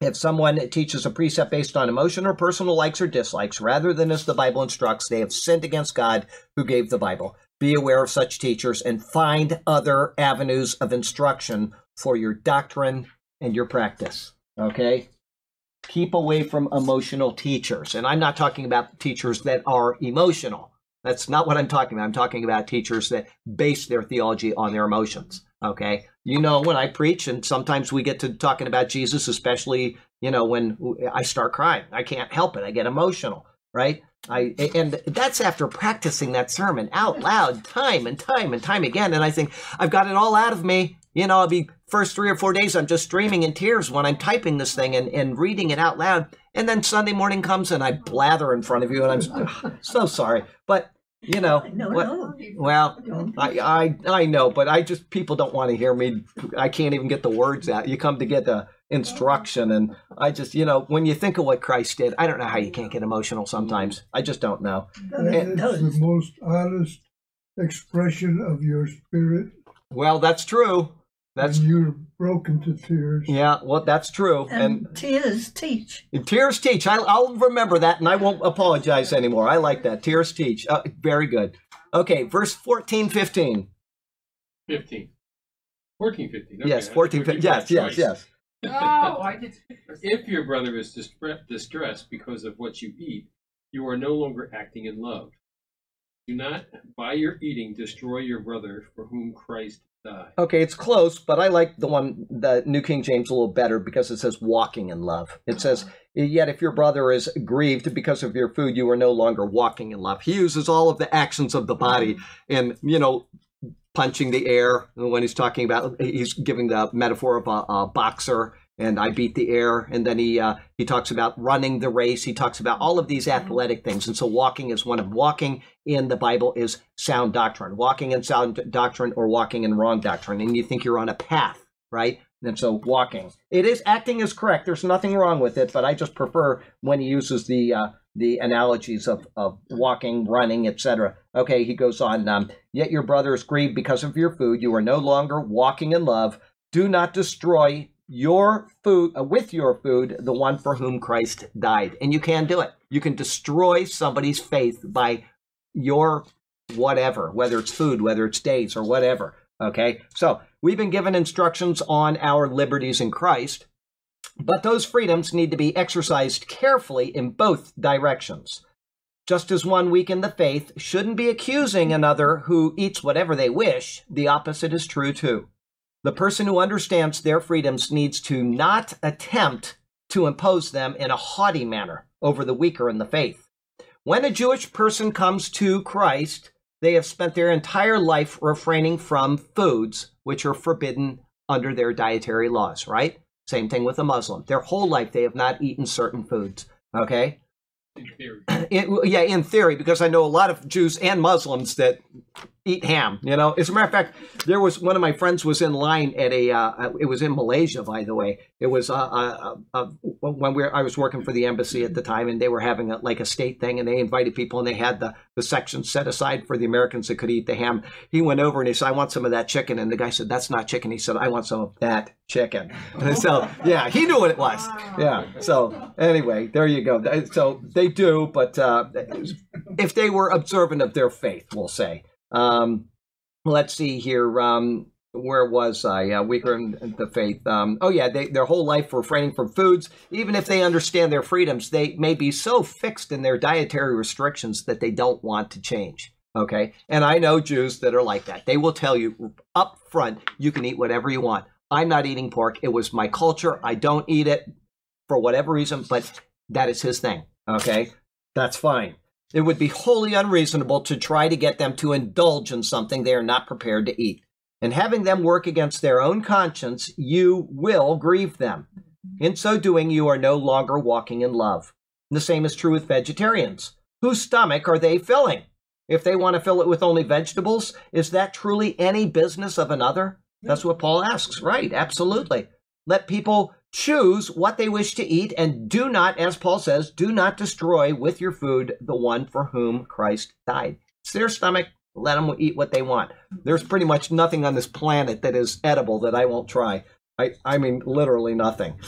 If someone teaches a precept based on emotion or personal likes or dislikes rather than as the Bible instructs, they have sinned against God who gave the Bible. Be aware of such teachers and find other avenues of instruction for your doctrine and your practice. Okay? Keep away from emotional teachers. And I'm not talking about teachers that are emotional. That's not what I'm talking about. I'm talking about teachers that base their theology on their emotions. Okay. You know, when I preach, and sometimes we get to talking about Jesus, especially, you know, when I start crying, I can't help it. I get emotional, right? I, and that's after practicing that sermon out loud time and time and time again. And I think I've got it all out of me. You know, I'll be first three or four days, I'm just streaming in tears when I'm typing this thing and, and reading it out loud. And then Sunday morning comes and I blather in front of you and I'm [laughs] ah, so sorry. But, you know, No, what, no. well, I, I I know, but I just people don't want to hear me. I can't even get the words out. You come to get the instruction, and I just you know when you think of what Christ did, I don't know how you can't get emotional sometimes. I just don't know. Those- And it's the most honest expression of your spirit. Well, that's true. That's and you're broken to tears. yeah. Well, that's true. And, And tears teach. tears teach. I, I'll remember that, and I won't apologize anymore. I like that. Tears teach. Uh, very good. Okay, verse 14, 15. 15. 14, 15. Okay, yes, 14, 15. Yes, yes, choice. yes. Oh, I did. [laughs] If your brother is distressed because of what you eat, you are no longer acting in love. Do not, by your eating, destroy your brother for whom Christ died. Okay, it's close, but I like the one, the New King James, a little better because it says walking in love. It says, Yet if your brother is grieved because of your food, you are no longer walking in love. He uses all of the actions of the body and, you know, punching the air when he's talking about, he's giving the metaphor of a, a boxer and I beat the air. And then he uh, he talks about running the race. He talks about all of these athletic things. And so walking is one of walking in the Bible is sound doctrine. Walking in sound doctrine or walking in wrong doctrine. And you think you're on a path, right? And so walking. It is acting is correct. There's nothing wrong with it, but I just prefer when he uses the uh, the analogies of, of walking, running, etc. Okay, he goes on. Um, Yet your brother is grieved because of your food. You are no longer walking in love. Do not destroy your food uh, with your food the one for whom Christ died. And you can do it. You can destroy somebody's faith by your whatever, whether it's food, whether it's days or whatever. Okay? So, we've been given instructions on our liberties in Christ, but those freedoms need to be exercised carefully in both directions. Just as one weak in the faith shouldn't be accusing another who eats whatever they wish, the opposite is true too. The person who understands their freedoms needs to not attempt to impose them in a haughty manner over the weaker in the faith. When a Jewish person comes to Christ, they have spent their entire life refraining from foods which are forbidden under their dietary laws, right? Same thing with a Muslim. Their whole life they have not eaten certain foods, okay? In theory. [clears throat] It, yeah, in theory, because I know a lot of Jews and Muslims that eat ham. You know, as a matter of fact, there was one of my friends was in line at a. Uh, it was in Malaysia, by the way. It was uh, uh, uh, when we were, I was working for the embassy at the time, and they were having a, like a state thing, and they invited people, and they had the the section set aside for the Americans that could eat the ham. He went over and he said, "I want some of that chicken," and the guy said, "That's not chicken." He said, "I want some of that chicken." [laughs] And so, yeah, he knew what it was. Yeah. So anyway, there you go. So they do, but uh, if they were observant of their faith, we'll say. Um, let's see here. Um, where was I? Uh, weaker in the faith. Um, oh yeah, they, their whole life refraining from foods. Even if they understand their freedoms, they may be so fixed in their dietary restrictions that they don't want to change. Okay, and I know Jews that are like that. They will tell you up front, you can eat whatever you want. I'm not eating pork. It was my culture. I don't eat it for whatever reason, but that is his thing. Okay, that's fine. It would be wholly unreasonable to try to get them to indulge in something they are not prepared to eat. And having them work against their own conscience, you will grieve them. In so doing, you are no longer walking in love. The same is true with vegetarians. Whose stomach are they filling? If they want to fill it with only vegetables, is that truly any business of another? That's what Paul asks. Right, absolutely. Let people choose what they wish to eat and do not, as Paul says, do not destroy with your food the one for whom Christ died. It's their stomach. Let them eat what they want. There's pretty much nothing on this planet that is edible that I won't try. I, I mean, literally nothing.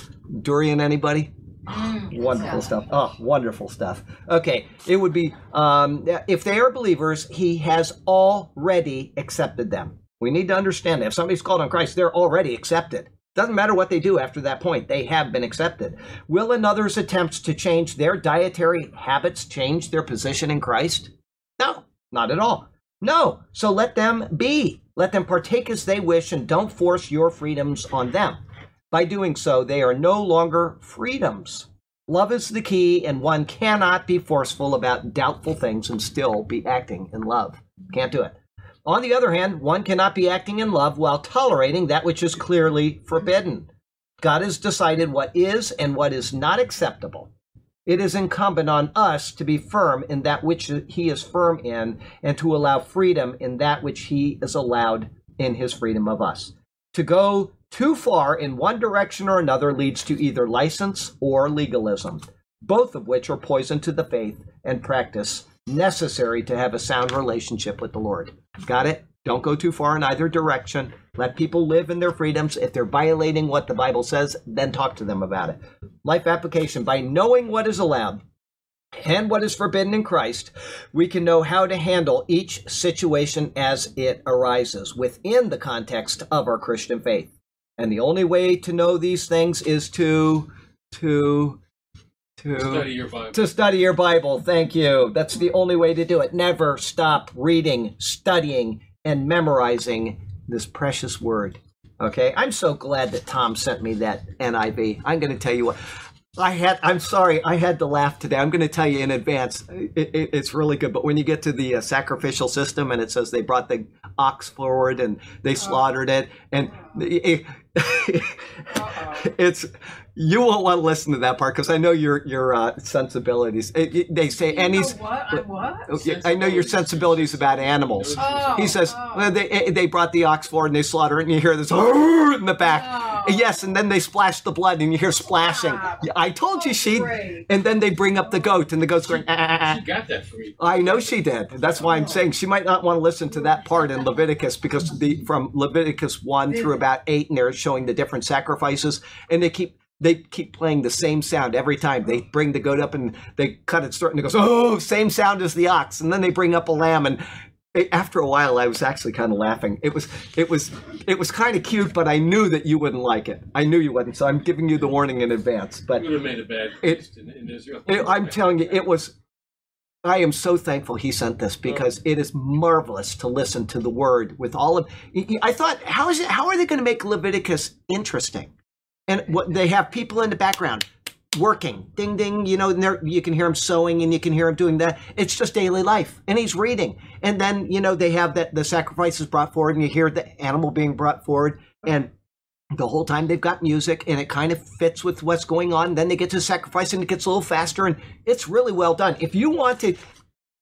Durian, anybody? [gasps] wonderful stuff. Oh, wonderful stuff. Okay, it would be um, if they are believers, he has already accepted them. We need to understand that if somebody's called on Christ, they're already accepted. Doesn't matter what they do after that point, they have been accepted. Will another's attempts to change their dietary habits change their position in Christ? No, not at all. No, so let them be. Let them partake as they wish and don't force your freedoms on them. By doing so, they are no longer freedoms. Love is the key, and one cannot be forceful about doubtful things and still be acting in love. Can't do it. On the other hand, one cannot be acting in love while tolerating that which is clearly forbidden. God has decided what is and what is not acceptable. It is incumbent on us to be firm in that which He is firm in and to allow freedom in that which He is allowed in His freedom of us. To go too far in one direction or another leads to either license or legalism, both of which are poison to the faith and practice necessary to have a sound relationship with the Lord. Got it? Don't go too far in either direction. Let people live in their freedoms. If they're violating what the Bible says, then talk to them about it. Life application by knowing what is allowed and what is forbidden in Christ, we can know how to handle each situation as it arises within the context of our Christian faith. And the only way to know these things is to to to Study your Bible. to study your Bible. Thank you. That's the only way to do it. Never stop reading, studying, and memorizing this precious word. Okay, I'm so glad that Tom sent me that NIV. I'm going to tell you what. I had. I'm sorry. I had to laugh today. I'm going to tell you in advance. It, it, it's really good. But when you get to the uh, sacrificial system and it says they brought the ox forward and they slaughtered it, and it, [laughs] it's you won't want to listen to that part because I know your your uh, sensibilities. It- it- they say and he's. what? I what? I know your sensibilities about animals. Oh, He says oh. well, they they brought the ox forward and they slaughter it, and you hear this in the back. Oh. Yes, and then they splash the blood, and you hear splashing. Stop. Yeah, I told you Oh, she. And then they bring up the goat, and the goat's going. "Ah, ah, ah." She got that from me. I know she did. That's why I'm saying she might not want to listen to that part in Leviticus because the from Leviticus one through about eight, and they're showing the different sacrifices, and they keep they keep playing the same sound every time. They bring the goat up and they cut its throat, and it goes, oh, same sound as the ox, and then they bring up a lamb, and it, after a while, I was actually kind of laughing. It was it was it was kind of cute, but I knew that you wouldn't like it. I knew you wouldn't, so I'm giving you the warning in advance. But would have made a bad It- in, in Israel. it, I'm telling you, it was. I am so thankful he sent this oh. because it is marvelous to listen to the word with all of. I thought, how is it? How are they going to make Leviticus interesting? And what they have people in the background working, ding ding. You know, and you can hear him sewing and you can hear him doing that. It's just daily life, and he's reading. And then you know they have that the sacrifices brought forward, and you hear the animal being brought forward, and the whole time they've got music and it kind of fits with what's going on. Then they get to sacrifice and it gets a little faster and it's really well done. If you want to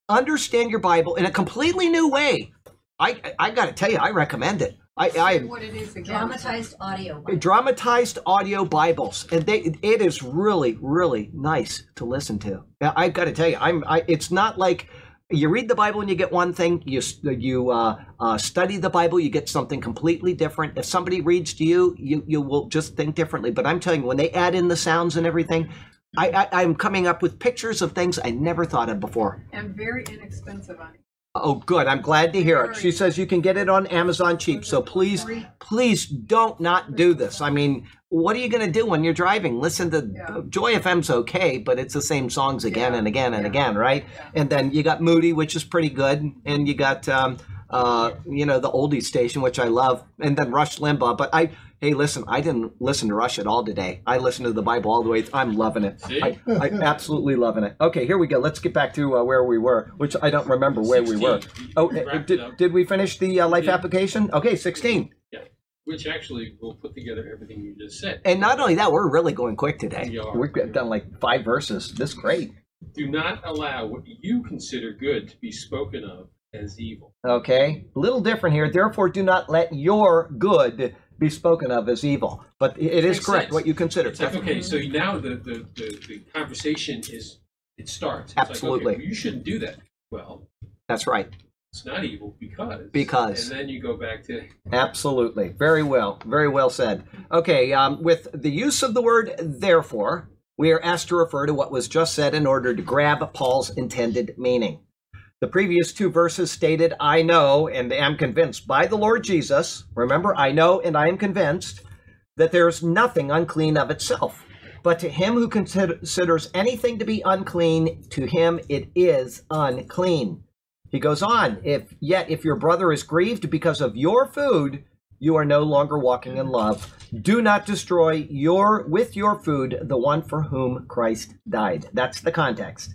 understand your Bible in a completely new way, I I got to tell you, I recommend it. I, I what it is again. Dramatized audio. Bible. dramatized audio Bibles, and they it is really really nice to listen to. Now, I've got to tell you, I'm I, it's not like you read the Bible and you get one thing. You you uh, uh, study the Bible, you get something completely different. If somebody reads to you, you you will just think differently. But I'm telling you, when they add in the sounds and everything. I, I, I'm coming up with pictures of things I never thought of before. And very inexpensive on Oh, good. I'm glad to hear it. She says you can get it on Amazon cheap. So please, please don't not do this. I mean, what are you going to do when you're driving? Listen to Yeah. Joy FM's okay, but it's the same songs again Yeah. and again and Yeah. again, right? And then you got Moody, which is pretty good, and you got um, uh, you know the oldie station, which I love, and then Rush Limbaugh. But I, hey, listen, I didn't listen to Rush at all today. I listened to the Bible all the way. I'm loving it. I, I [laughs] absolutely loving it. Okay, here we go. Let's get back to uh, where we were, which I don't remember where we were. Oh, uh, did, did we finish the uh, life Yeah. application? Okay, 16. Which actually will put together everything you just said. And not only that, we're really going quick today. We are. We've done like five verses. This is great. Do not allow what you consider good to be spoken of as evil. Okay, a little different here. Therefore, do not let your good be spoken of as evil. But it is correct sense. what you considered. It's like, okay, so now the, the, the, the conversation is, it starts. It's like, okay, Absolutely. well, you shouldn't do that. Well, That's right. it's not evil because. Because. And then you go back to, Absolutely. Very well. Very well said. Okay, um, with the use of the word therefore, we are asked to refer to what was just said in order to grab Paul's intended meaning. The previous two verses stated, I know and am convinced by the Lord Jesus. Remember, I know and I am convinced that there is nothing unclean of itself. But to him who considers anything to be unclean, to him it is unclean. He goes on, if yet if your brother is grieved because of your food, you are no longer walking in love. Do not destroy your with your food the one for whom Christ died. That's the context.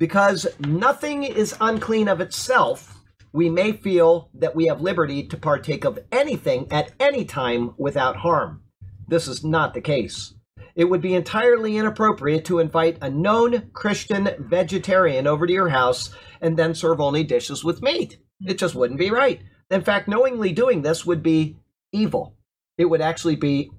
Because nothing is unclean of itself, we may feel that we have liberty to partake of anything at any time without harm. This is not the case. It would be entirely inappropriate to invite a known Christian vegetarian over to your house and then serve only dishes with meat. It just wouldn't be right. In fact, knowingly doing this would be evil. It would actually be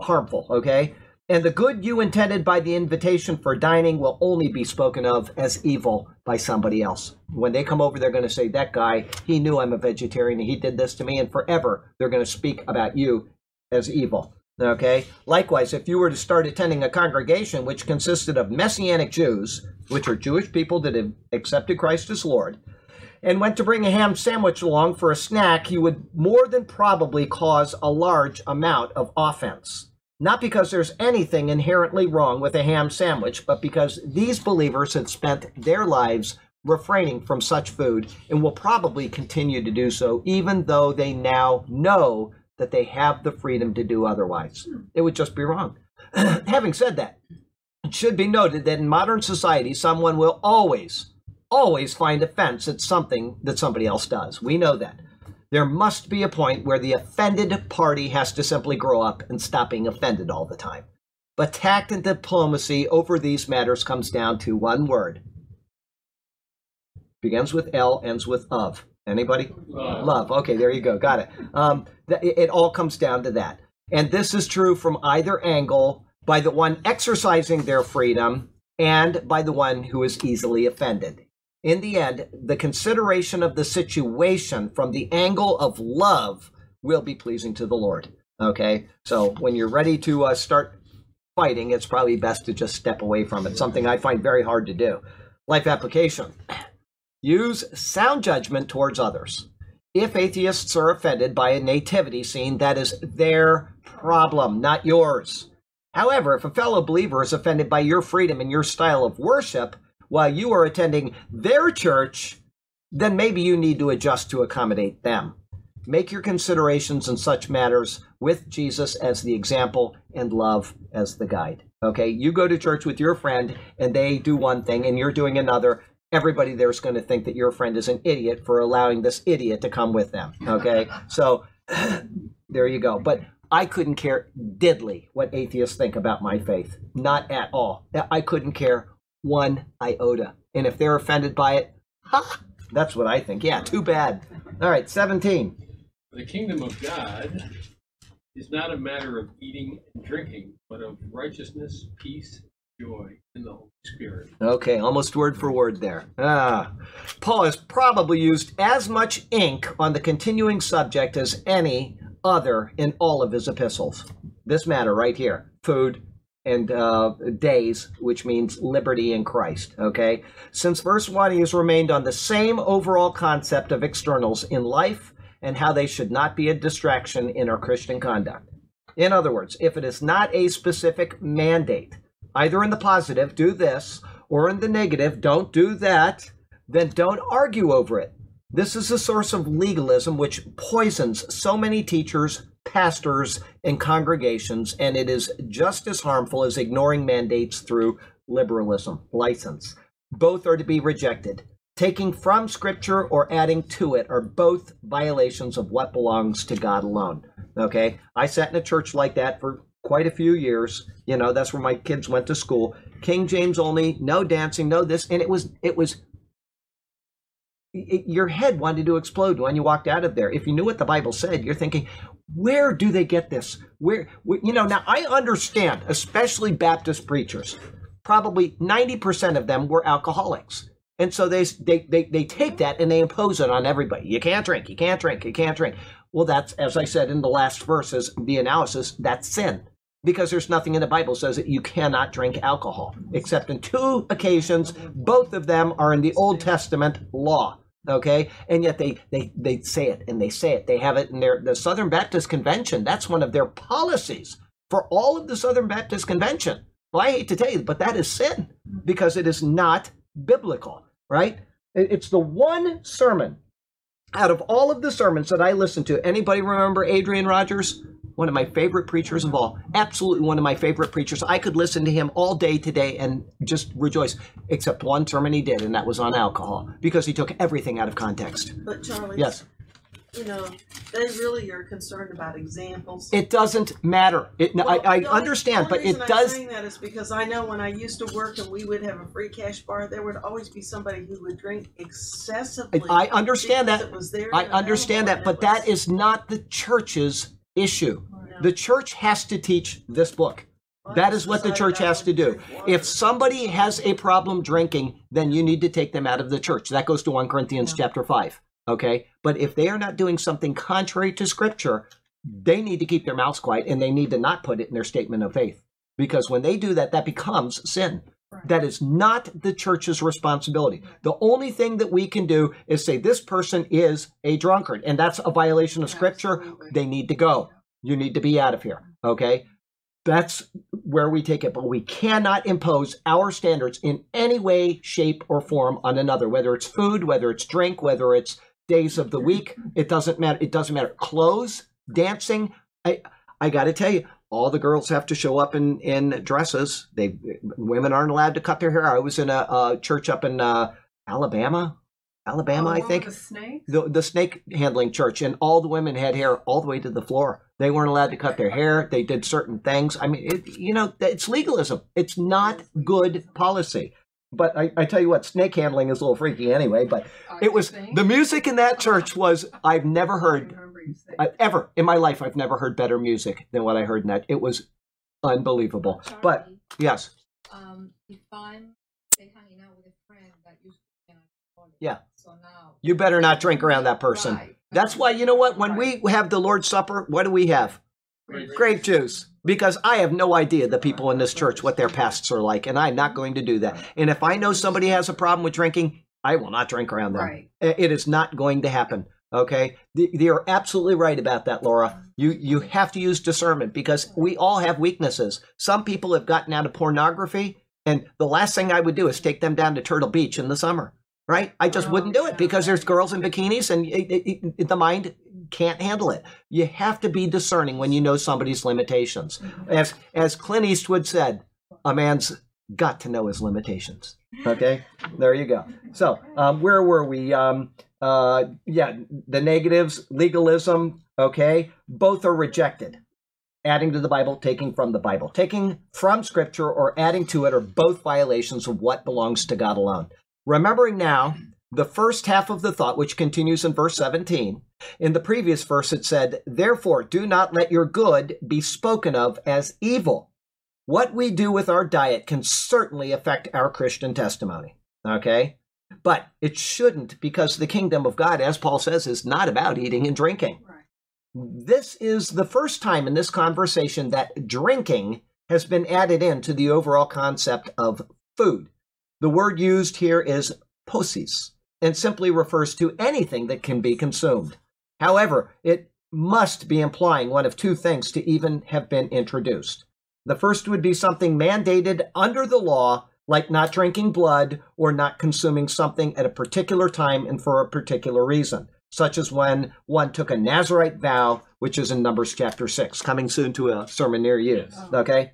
harmful, okay? And the good you intended by the invitation for dining will only be spoken of as evil by somebody else. When they come over, they're going to say, That guy, he knew I'm a vegetarian, he did this to me, and forever they're going to speak about you as evil. Okay? Likewise, if you were to start attending a congregation which consisted of Messianic Jews, which are Jewish people that have accepted Christ as Lord, and went to bring a ham sandwich along for a snack, you would more than probably cause a large amount of offense. Not because there's anything inherently wrong with a ham sandwich, but because these believers had spent their lives refraining from such food and will probably continue to do so, even though they now know that they have the freedom to do otherwise. It would just be wrong. [clears throat] Having said that, it should be noted that in modern society, someone will always, always find offense at something that somebody else does. We know that. There must be a point where the offended party has to simply grow up and stop being offended all the time. But tact and diplomacy over these matters comes down to one word. Begins with L, ends with of. Anybody? Love. Love. Okay, there you go. Got it. Um, th- it it all comes down to that. And this is true from either angle by the one exercising their freedom and by the one who is easily offended. In the end, the consideration of the situation from the angle of love will be pleasing to the Lord. Okay? So when you're ready to uh, start fighting, it's probably best to just step away from it, something I find very hard to do. Life application use sound judgment towards others. If atheists are offended by a nativity scene, that is their problem, not yours. However, if a fellow believer is offended by your freedom and your style of worship while you are attending their church, then maybe you need to adjust to accommodate them. Make your considerations in such matters with Jesus as the example and love as the guide. Okay, you go to church with your friend and they do one thing and you're doing another. Everybody there's going to think that your friend is an idiot for allowing this idiot to come with them. Okay, [laughs] so [sighs] there you go. But I couldn't care diddly what atheists think about my faith. Not at all. I couldn't care one iota. And if they're offended by it, ha, that's what I think. Yeah, too bad. All right, 17. the kingdom of God is not a matter of eating and drinking, but of righteousness, peace, joy in the Holy Spirit. Okay, almost word for word there. Ah. Paul has probably used as much ink on the continuing subject as any other in all of his epistles. This matter right here food and uh, days, which means liberty in Christ. Okay? Since verse 1, he has remained on the same overall concept of externals in life and how they should not be a distraction in our Christian conduct. In other words, if it is not a specific mandate, either in the positive, do this, or in the negative, don't do that, then don't argue over it. This is a source of legalism which poisons so many teachers, pastors, and congregations, and it is just as harmful as ignoring mandates through liberalism, license. Both are to be rejected. Taking from Scripture or adding to it are both violations of what belongs to God alone. Okay? I sat in a church like that for quite a few years. You know, that's where my kids went to school. King James only, no dancing, no this, and it was it was it, your head wanted to explode when you walked out of there. If you knew what the Bible said, you're thinking, where do they get this? Where, wh- you know, now I understand, especially Baptist preachers, probably 90% of them were alcoholics. And so they, they, they, they take that and they impose it on everybody. You can't drink, you can't drink, you can't drink. Well, that's, as I said in the last verses, the analysis, that's sin. Because there's nothing in the Bible says that you cannot drink alcohol, except in two occasions. Both of them are in the Old Testament law. Okay, and yet they they they say it and they say it. They have it in their the Southern Baptist Convention. That's one of their policies for all of the Southern Baptist Convention. Well, I hate to tell you, but that is sin because it is not biblical, right? It's the one sermon out of all of the sermons that I listened to. Anybody remember Adrian Rogers? One of my favorite preachers of all. Absolutely one of my favorite preachers. I could listen to him all day today and just rejoice, except one sermon he did, and that was on alcohol because he took everything out of context. But Charlie, Yes. you know, they really are concerned about examples. It doesn't matter. It, Well, I, I the understand, the but it reason does. I'm saying that is because I know when I used to work and we would have a free cash bar, there would always be somebody who would drink excessively. I understand that. Was I understand that, but it that is not the church's issue. The church has to teach this book. That is what the church has to do. If somebody has a problem drinking, then you need to take them out of the church. That goes to 1 Corinthians chapter 5. Okay? But if they are not doing something contrary to scripture, they need to keep their mouths quiet and they need to not put it in their statement of faith. Because when they do that, that becomes sin. That is not the church's responsibility. The only thing that we can do is say this person is a drunkard, and that's a violation of scripture. Absolutely. They need to go. You need to be out of here. Okay? That's where we take it. But we cannot impose our standards in any way, shape, or form on another, whether it's food, whether it's drink, whether it's days of the week. Mm-hmm. It doesn't matter. It doesn't matter. Clothes, dancing. I I got to tell you, all the girls have to show up in in dresses. They women aren't allowed to cut their hair. I was in a, a church up in uh, Alabama, Alabama, Oh, I think. The snake? the, the snake handling church. And all the women had hair all the way to the floor. They weren't allowed to cut their hair. They did certain things. I mean it, you know it's legalism. It's not good policy. But I, I tell you what snake handling is a little freaky anyway but it was the music in that church was i've never heard remember uh, ever in my life i've never heard better music than what i heard in that. It was unbelievable. But yes. Um, if I'm say hanging out with a friend that used to be alcoholic, Yeah. So now you better not drink around that person. Right. that's why you know what? When we have the lord's supper what do we have? Grape juice. because I have no idea the people in this church what their pasts are like, and I'm not going to do that. And if I know somebody has a problem with drinking, I will not drink around them. Right. It is not going to happen. Okay, The- you're absolutely right about that, Laura. You you have to use discernment because we all have weaknesses. Some people have gotten out of pornography, and the last thing I would do is take them down to Turtle Beach in the summer. Right? I just Oh, wouldn't do it because there's girls in bikinis, and it, it, it- the mind can't handle it. You have to be discerning when you know somebody's limitations. Mm-hmm. As as Clint Eastwood said, a man's got to know his limitations. [laughs] Okay, there you go. So um, where were we? Um, uh, yeah, the negatives, legalism. Okay, both are rejected. Adding to the Bible, taking from the Bible, taking from Scripture or adding to it are both violations of what belongs to God alone. Remembering now the first half of the thought, which continues in verse 17. In the previous verse, it said, Therefore, do not let your good be spoken of as evil. What we do with our diet can certainly affect our Christian testimony. Okay? But it shouldn't because the kingdom of God, as Paul says, is not about eating and drinking. Right. This is the first time in this conversation that drinking has been added into the overall concept of food. The word used here is posis and simply refers to anything that can be consumed. However, it must be implying one of two things to even have been introduced. The first would be something mandated under the law, like not drinking blood or not consuming something at a particular time and for a particular reason, such as when one took a Nazarite vow, which is in Numbers chapter 6, coming soon to a sermon near you. Oh. Okay?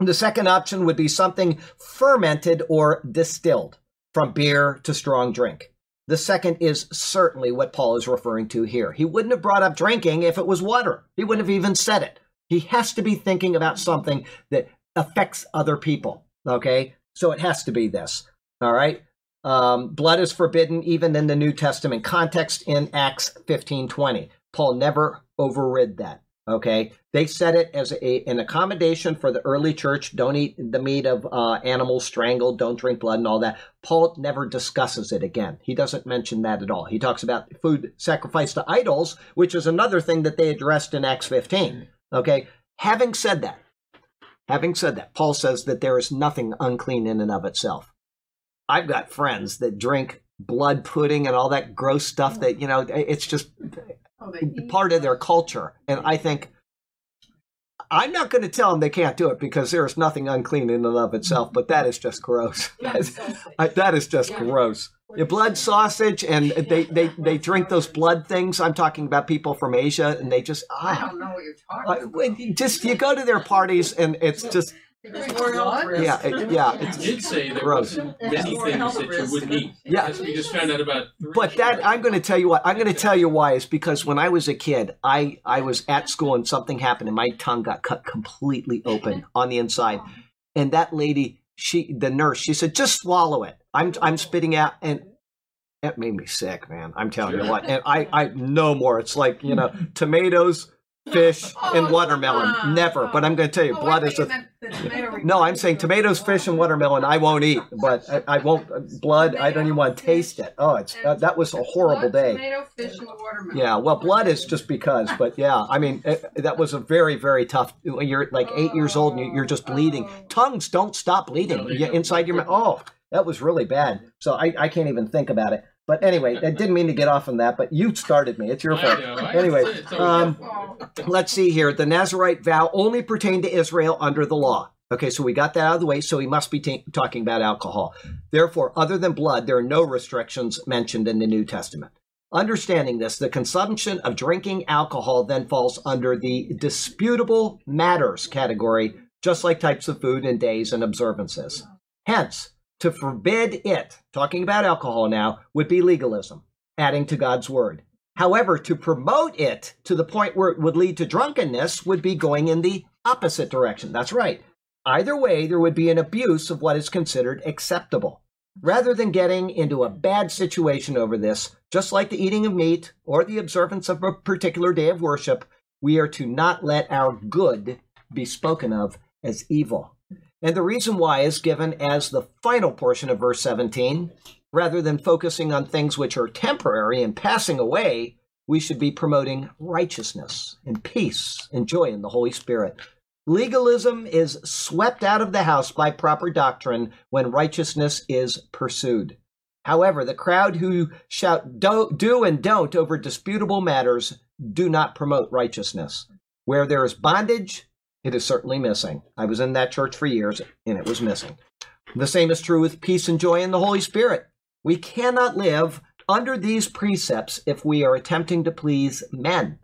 The second option would be something fermented or distilled, from beer to strong drink. The second is certainly what Paul is referring to here. He wouldn't have brought up drinking if it was water. He wouldn't have even said it. He has to be thinking about something that affects other people. Okay? So it has to be this. All right? Um, blood is forbidden even in the New Testament context in Acts 15:20. Paul never overrid that. Okay, they said it as a, an accommodation for the early church. Don't eat the meat of uh, animals strangled. Don't drink blood and all that. Paul never discusses it again. He doesn't mention that at all. He talks about food sacrificed to idols, which is another thing that they addressed in Acts 15. Okay, having said that, having said that, Paul says that there is nothing unclean in and of itself. I've got friends that drink blood pudding and all that gross stuff that you know it's just Oh, part of their culture. And I think I'm not going to tell them they can't do it because there is nothing unclean in and of itself, but that is just gross. that is [laughs] just gross. Your blood sausage and they, they, they drink those blood things. I'm talking about people from Asia and they just, I ah, don't know what you're talking about. just, you go to their parties and it's just, There's more health risks. yeah, it, yeah, You it's, did say there Gross. wasn't many things that you wouldn't eat. Yeah. Yes, we just found out about three. But that I'm going to tell you what I'm going to tell you why is because when I was a kid, I I was at school and something happened and my tongue got cut completely open on the inside, and that lady, she the nurse, she said just swallow it. I'm I'm spitting out and. It made me sick, man. I'm telling you what. And I, I no more. It's like, you know, tomatoes, fish, and Oh, watermelon. come on. Never. But I'm going to tell you, Oh, blood is a meant the tomato [laughs] no, I'm saying tomatoes, fish, and watermelon. I won't eat, but I, I won't blood. I don't even want to taste it. Oh, it's uh, that was a horrible day. Tomato, fish, and watermelon. Yeah, well, blood is just because, but yeah, I mean it, that was a very, very tough. You're like eight years old and you- you're just bleeding, tongues don't stop bleeding inside your mouth. Oh, that was really bad. So I, I can't even think about it. But anyway, I didn't mean to get off on that, but you started me. It's your fault. Anyway, it's always your um, let's see here. The Nazarite vow only pertained to Israel under the law. Okay, so we got that out of the way. So he must be ta- talking about alcohol. Therefore, other than blood, there are no restrictions mentioned in the New Testament. Understanding this, the consumption of drinking alcohol then falls under the disputable matters category, just like types of food and days and observances. Hence, to forbid it, talking about alcohol now, would be legalism, adding to God's word. However, to promote it to the point where it would lead to drunkenness would be going in the opposite direction. That's right. Either way, there would be an abuse of what is considered acceptable. Rather than getting into a bad situation over this, just like the eating of meat or the observance of a particular day of worship, we are to not let our good be spoken of as evil. And the reason why is given as the final portion of verse 17. Rather than focusing on things which are temporary and passing away, we should be promoting righteousness and peace and joy in the Holy Spirit. Legalism is swept out of the house by proper doctrine when righteousness is pursued. However, the crowd who shout do, do and don't over disputable matters do not promote righteousness. Where there is bondage, it is certainly missing. I was in that church for years and it was missing. The same is true with peace and joy in the Holy Spirit. We cannot live under these precepts if we are attempting to please men.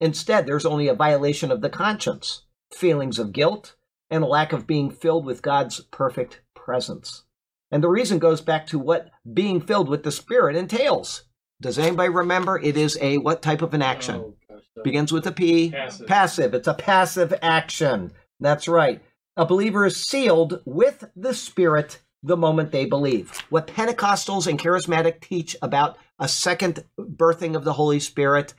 Instead, there's only a violation of the conscience, feelings of guilt, and a lack of being filled with God's perfect presence. And the reason goes back to what being filled with the Spirit entails. Does anybody remember? It is a what type of an action? Oh, Begins with a P. Passive. Passive. It's a passive action. That's right. A believer is sealed with the Spirit the moment they believe. What Pentecostals and Charismatic teach about a second birthing of the Holy Spirit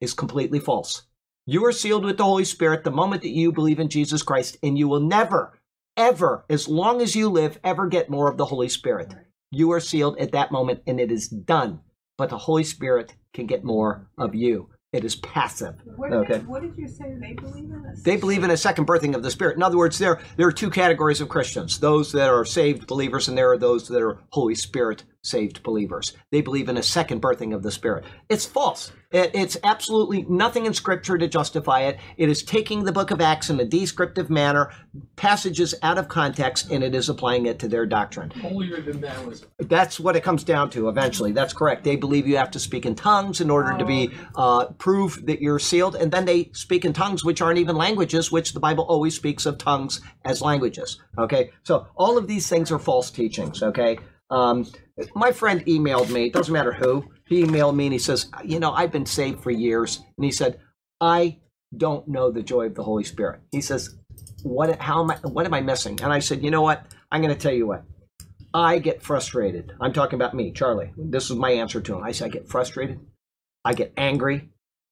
is completely false. You are sealed with the Holy Spirit the moment that you believe in Jesus Christ, and you will never, ever, as long as you live, ever get more of the Holy Spirit. You are sealed at that moment, and it is done. But the Holy Spirit can get more of you. It is passive. What did, Okay. what did you say they believe in? This? They believe in a second birthing of the Spirit. In other words, there, there are two categories of Christians those that are saved believers, and there are those that are Holy Spirit saved believers. They believe in a second birthing of the Spirit. It's false. It- it's absolutely nothing in Scripture to justify it. It is taking the book of Acts in a descriptive manner, passages out of context, and it is applying it to their doctrine. Holier than thou is That's what it comes down to eventually. That's correct. They believe you have to speak in tongues in order to be uh, prove that you're sealed, and then they speak in tongues which aren't even languages, which the Bible always speaks of tongues as languages. Okay, so all of these things are false teachings. Okay, um, my friend emailed me. It doesn't matter who. He emailed me and he says, you know, I've been saved for years, and he said, I don't know the joy of the Holy Spirit. He says, what? How am I? What am I missing? And I said, you know what? I'm going to tell you what I get frustrated. I'm talking about me, Charlie. This is my answer to him. I say I get frustrated. I get angry.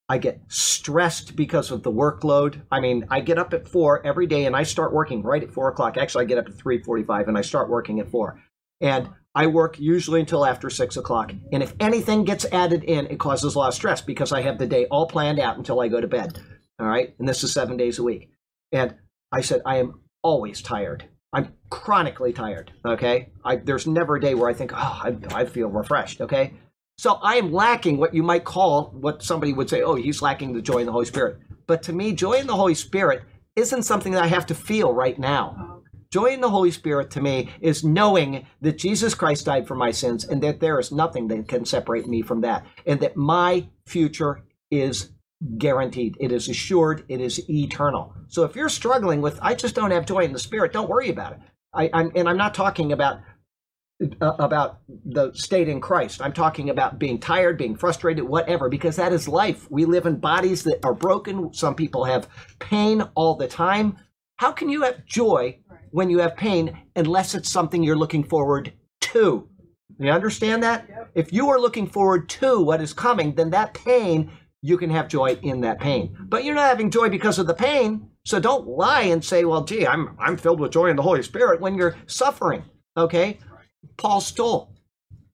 I get stressed because of the workload. I mean, I get up at four every day and I start working right at four o'clock. Actually, I get up at three forty-five and I start working at four. And I work usually until after six o'clock. And if anything gets added in, it causes a lot of stress because I have the day all planned out until I go to bed. All right. And this is seven days a week. And I said, I am always tired. I'm chronically tired. Okay. I, there's never a day where I think, oh, I, I feel refreshed. Okay. So I am lacking what you might call what somebody would say, oh, he's lacking the joy in the Holy Spirit. But to me, joy in the Holy Spirit isn't something that I have to feel right now. Joy in the Holy Spirit to me is knowing that Jesus Christ died for my sins and that there is nothing that can separate me from that, and that my future is guaranteed. It is assured. It is eternal. So if you're struggling with, I just don't have joy in the Spirit, don't worry about it. I, I'm, and I'm not talking about uh, about the state in Christ. I'm talking about being tired, being frustrated, whatever, because that is life. We live in bodies that are broken. Some people have pain all the time. How can you have joy when you have pain unless it's something you're looking forward to? You understand that? If you are looking forward to what is coming, then that pain, you can have joy in that pain. But you're not having joy because of the pain. So don't lie and say, well, gee, I'm, I'm filled with joy in the Holy Spirit when you're suffering. Okay? Paul stole.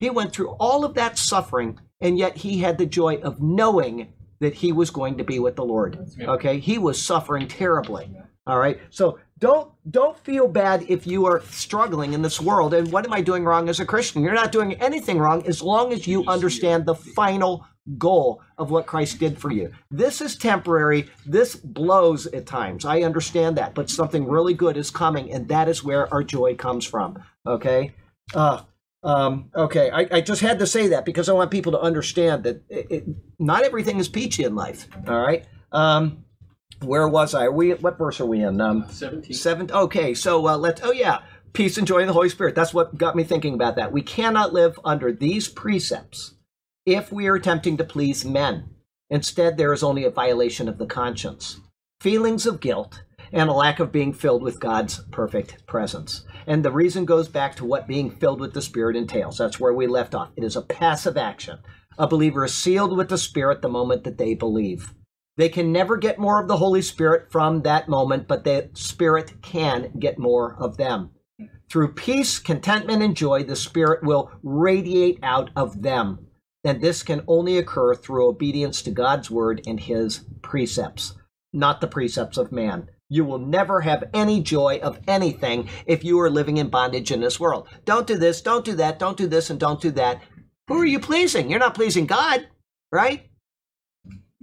He went through all of that suffering, and yet he had the joy of knowing that he was going to be with the Lord. Okay? He was suffering terribly. All right? So don't don't feel bad if you are struggling in this world and what am I doing wrong as a Christian? You're not doing anything wrong as long as you understand the final goal of what Christ did for you. This is temporary. This blows at times. I understand that, but something really good is coming, and that is where our joy comes from. Okay. Uh, um, okay. I, I just had to say that because I want people to understand that it, it, not everything is peachy in life. All right. Um, where was I? Are we what verse are we in? Um, 17. Seven. Okay, so uh, let's. Oh yeah, peace and joy in the Holy Spirit. That's what got me thinking about that. We cannot live under these precepts if we are attempting to please men. Instead, there is only a violation of the conscience, feelings of guilt, and a lack of being filled with God's perfect presence. And the reason goes back to what being filled with the Spirit entails. That's where we left off. It is a passive action. A believer is sealed with the Spirit the moment that they believe. They can never get more of the Holy Spirit from that moment, but the Spirit can get more of them. Through peace, contentment, and joy, the Spirit will radiate out of them. And this can only occur through obedience to God's word and his precepts, not the precepts of man. You will never have any joy of anything if you are living in bondage in this world. Don't do this, don't do that, don't do this, and don't do that. Who are you pleasing? You're not pleasing God, right?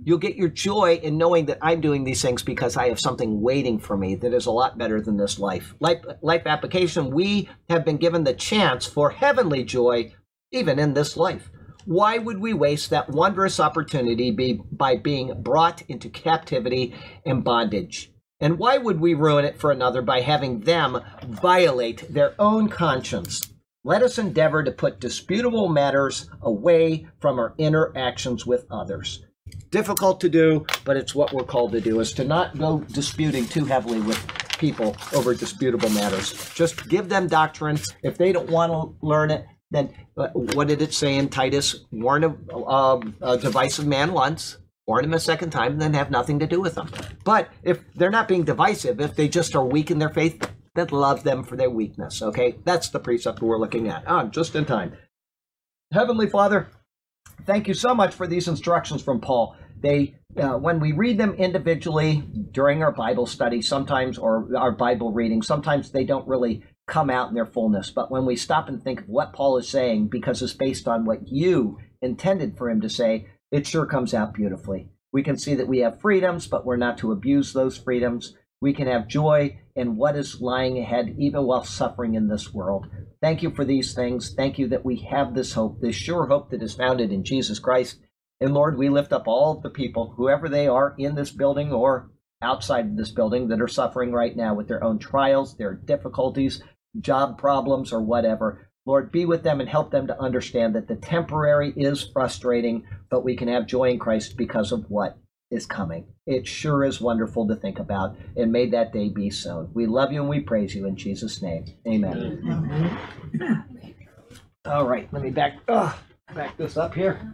You'll get your joy in knowing that I'm doing these things because I have something waiting for me that is a lot better than this life. Life, life application, we have been given the chance for heavenly joy even in this life. Why would we waste that wondrous opportunity be, by being brought into captivity and bondage? And why would we ruin it for another by having them violate their own conscience? Let us endeavor to put disputable matters away from our interactions with others difficult to do, but it's what we're called to do, is to not go disputing too heavily with people over disputable matters. Just give them doctrine. If they don't want to learn it, then uh, what did it say in Titus? Warn a, uh, a divisive man once, warn him a second time, and then have nothing to do with them. But if they're not being divisive, if they just are weak in their faith, then love them for their weakness. Okay, that's the precept we're looking at. Ah, just in time. Heavenly Father, thank you so much for these instructions from Paul. They, uh, when we read them individually during our Bible study, sometimes or our Bible reading, sometimes they don't really come out in their fullness. But when we stop and think of what Paul is saying, because it's based on what you intended for him to say, it sure comes out beautifully. We can see that we have freedoms, but we're not to abuse those freedoms. We can have joy in what is lying ahead, even while suffering in this world. Thank you for these things. Thank you that we have this hope, this sure hope that is founded in Jesus Christ. And Lord, we lift up all of the people, whoever they are in this building or outside of this building, that are suffering right now with their own trials, their difficulties, job problems, or whatever. Lord, be with them and help them to understand that the temporary is frustrating, but we can have joy in Christ because of what is coming. It sure is wonderful to think about, and may that day be soon. We love you and we praise you in Jesus' name. Amen. All right, let me back uh, back this up here.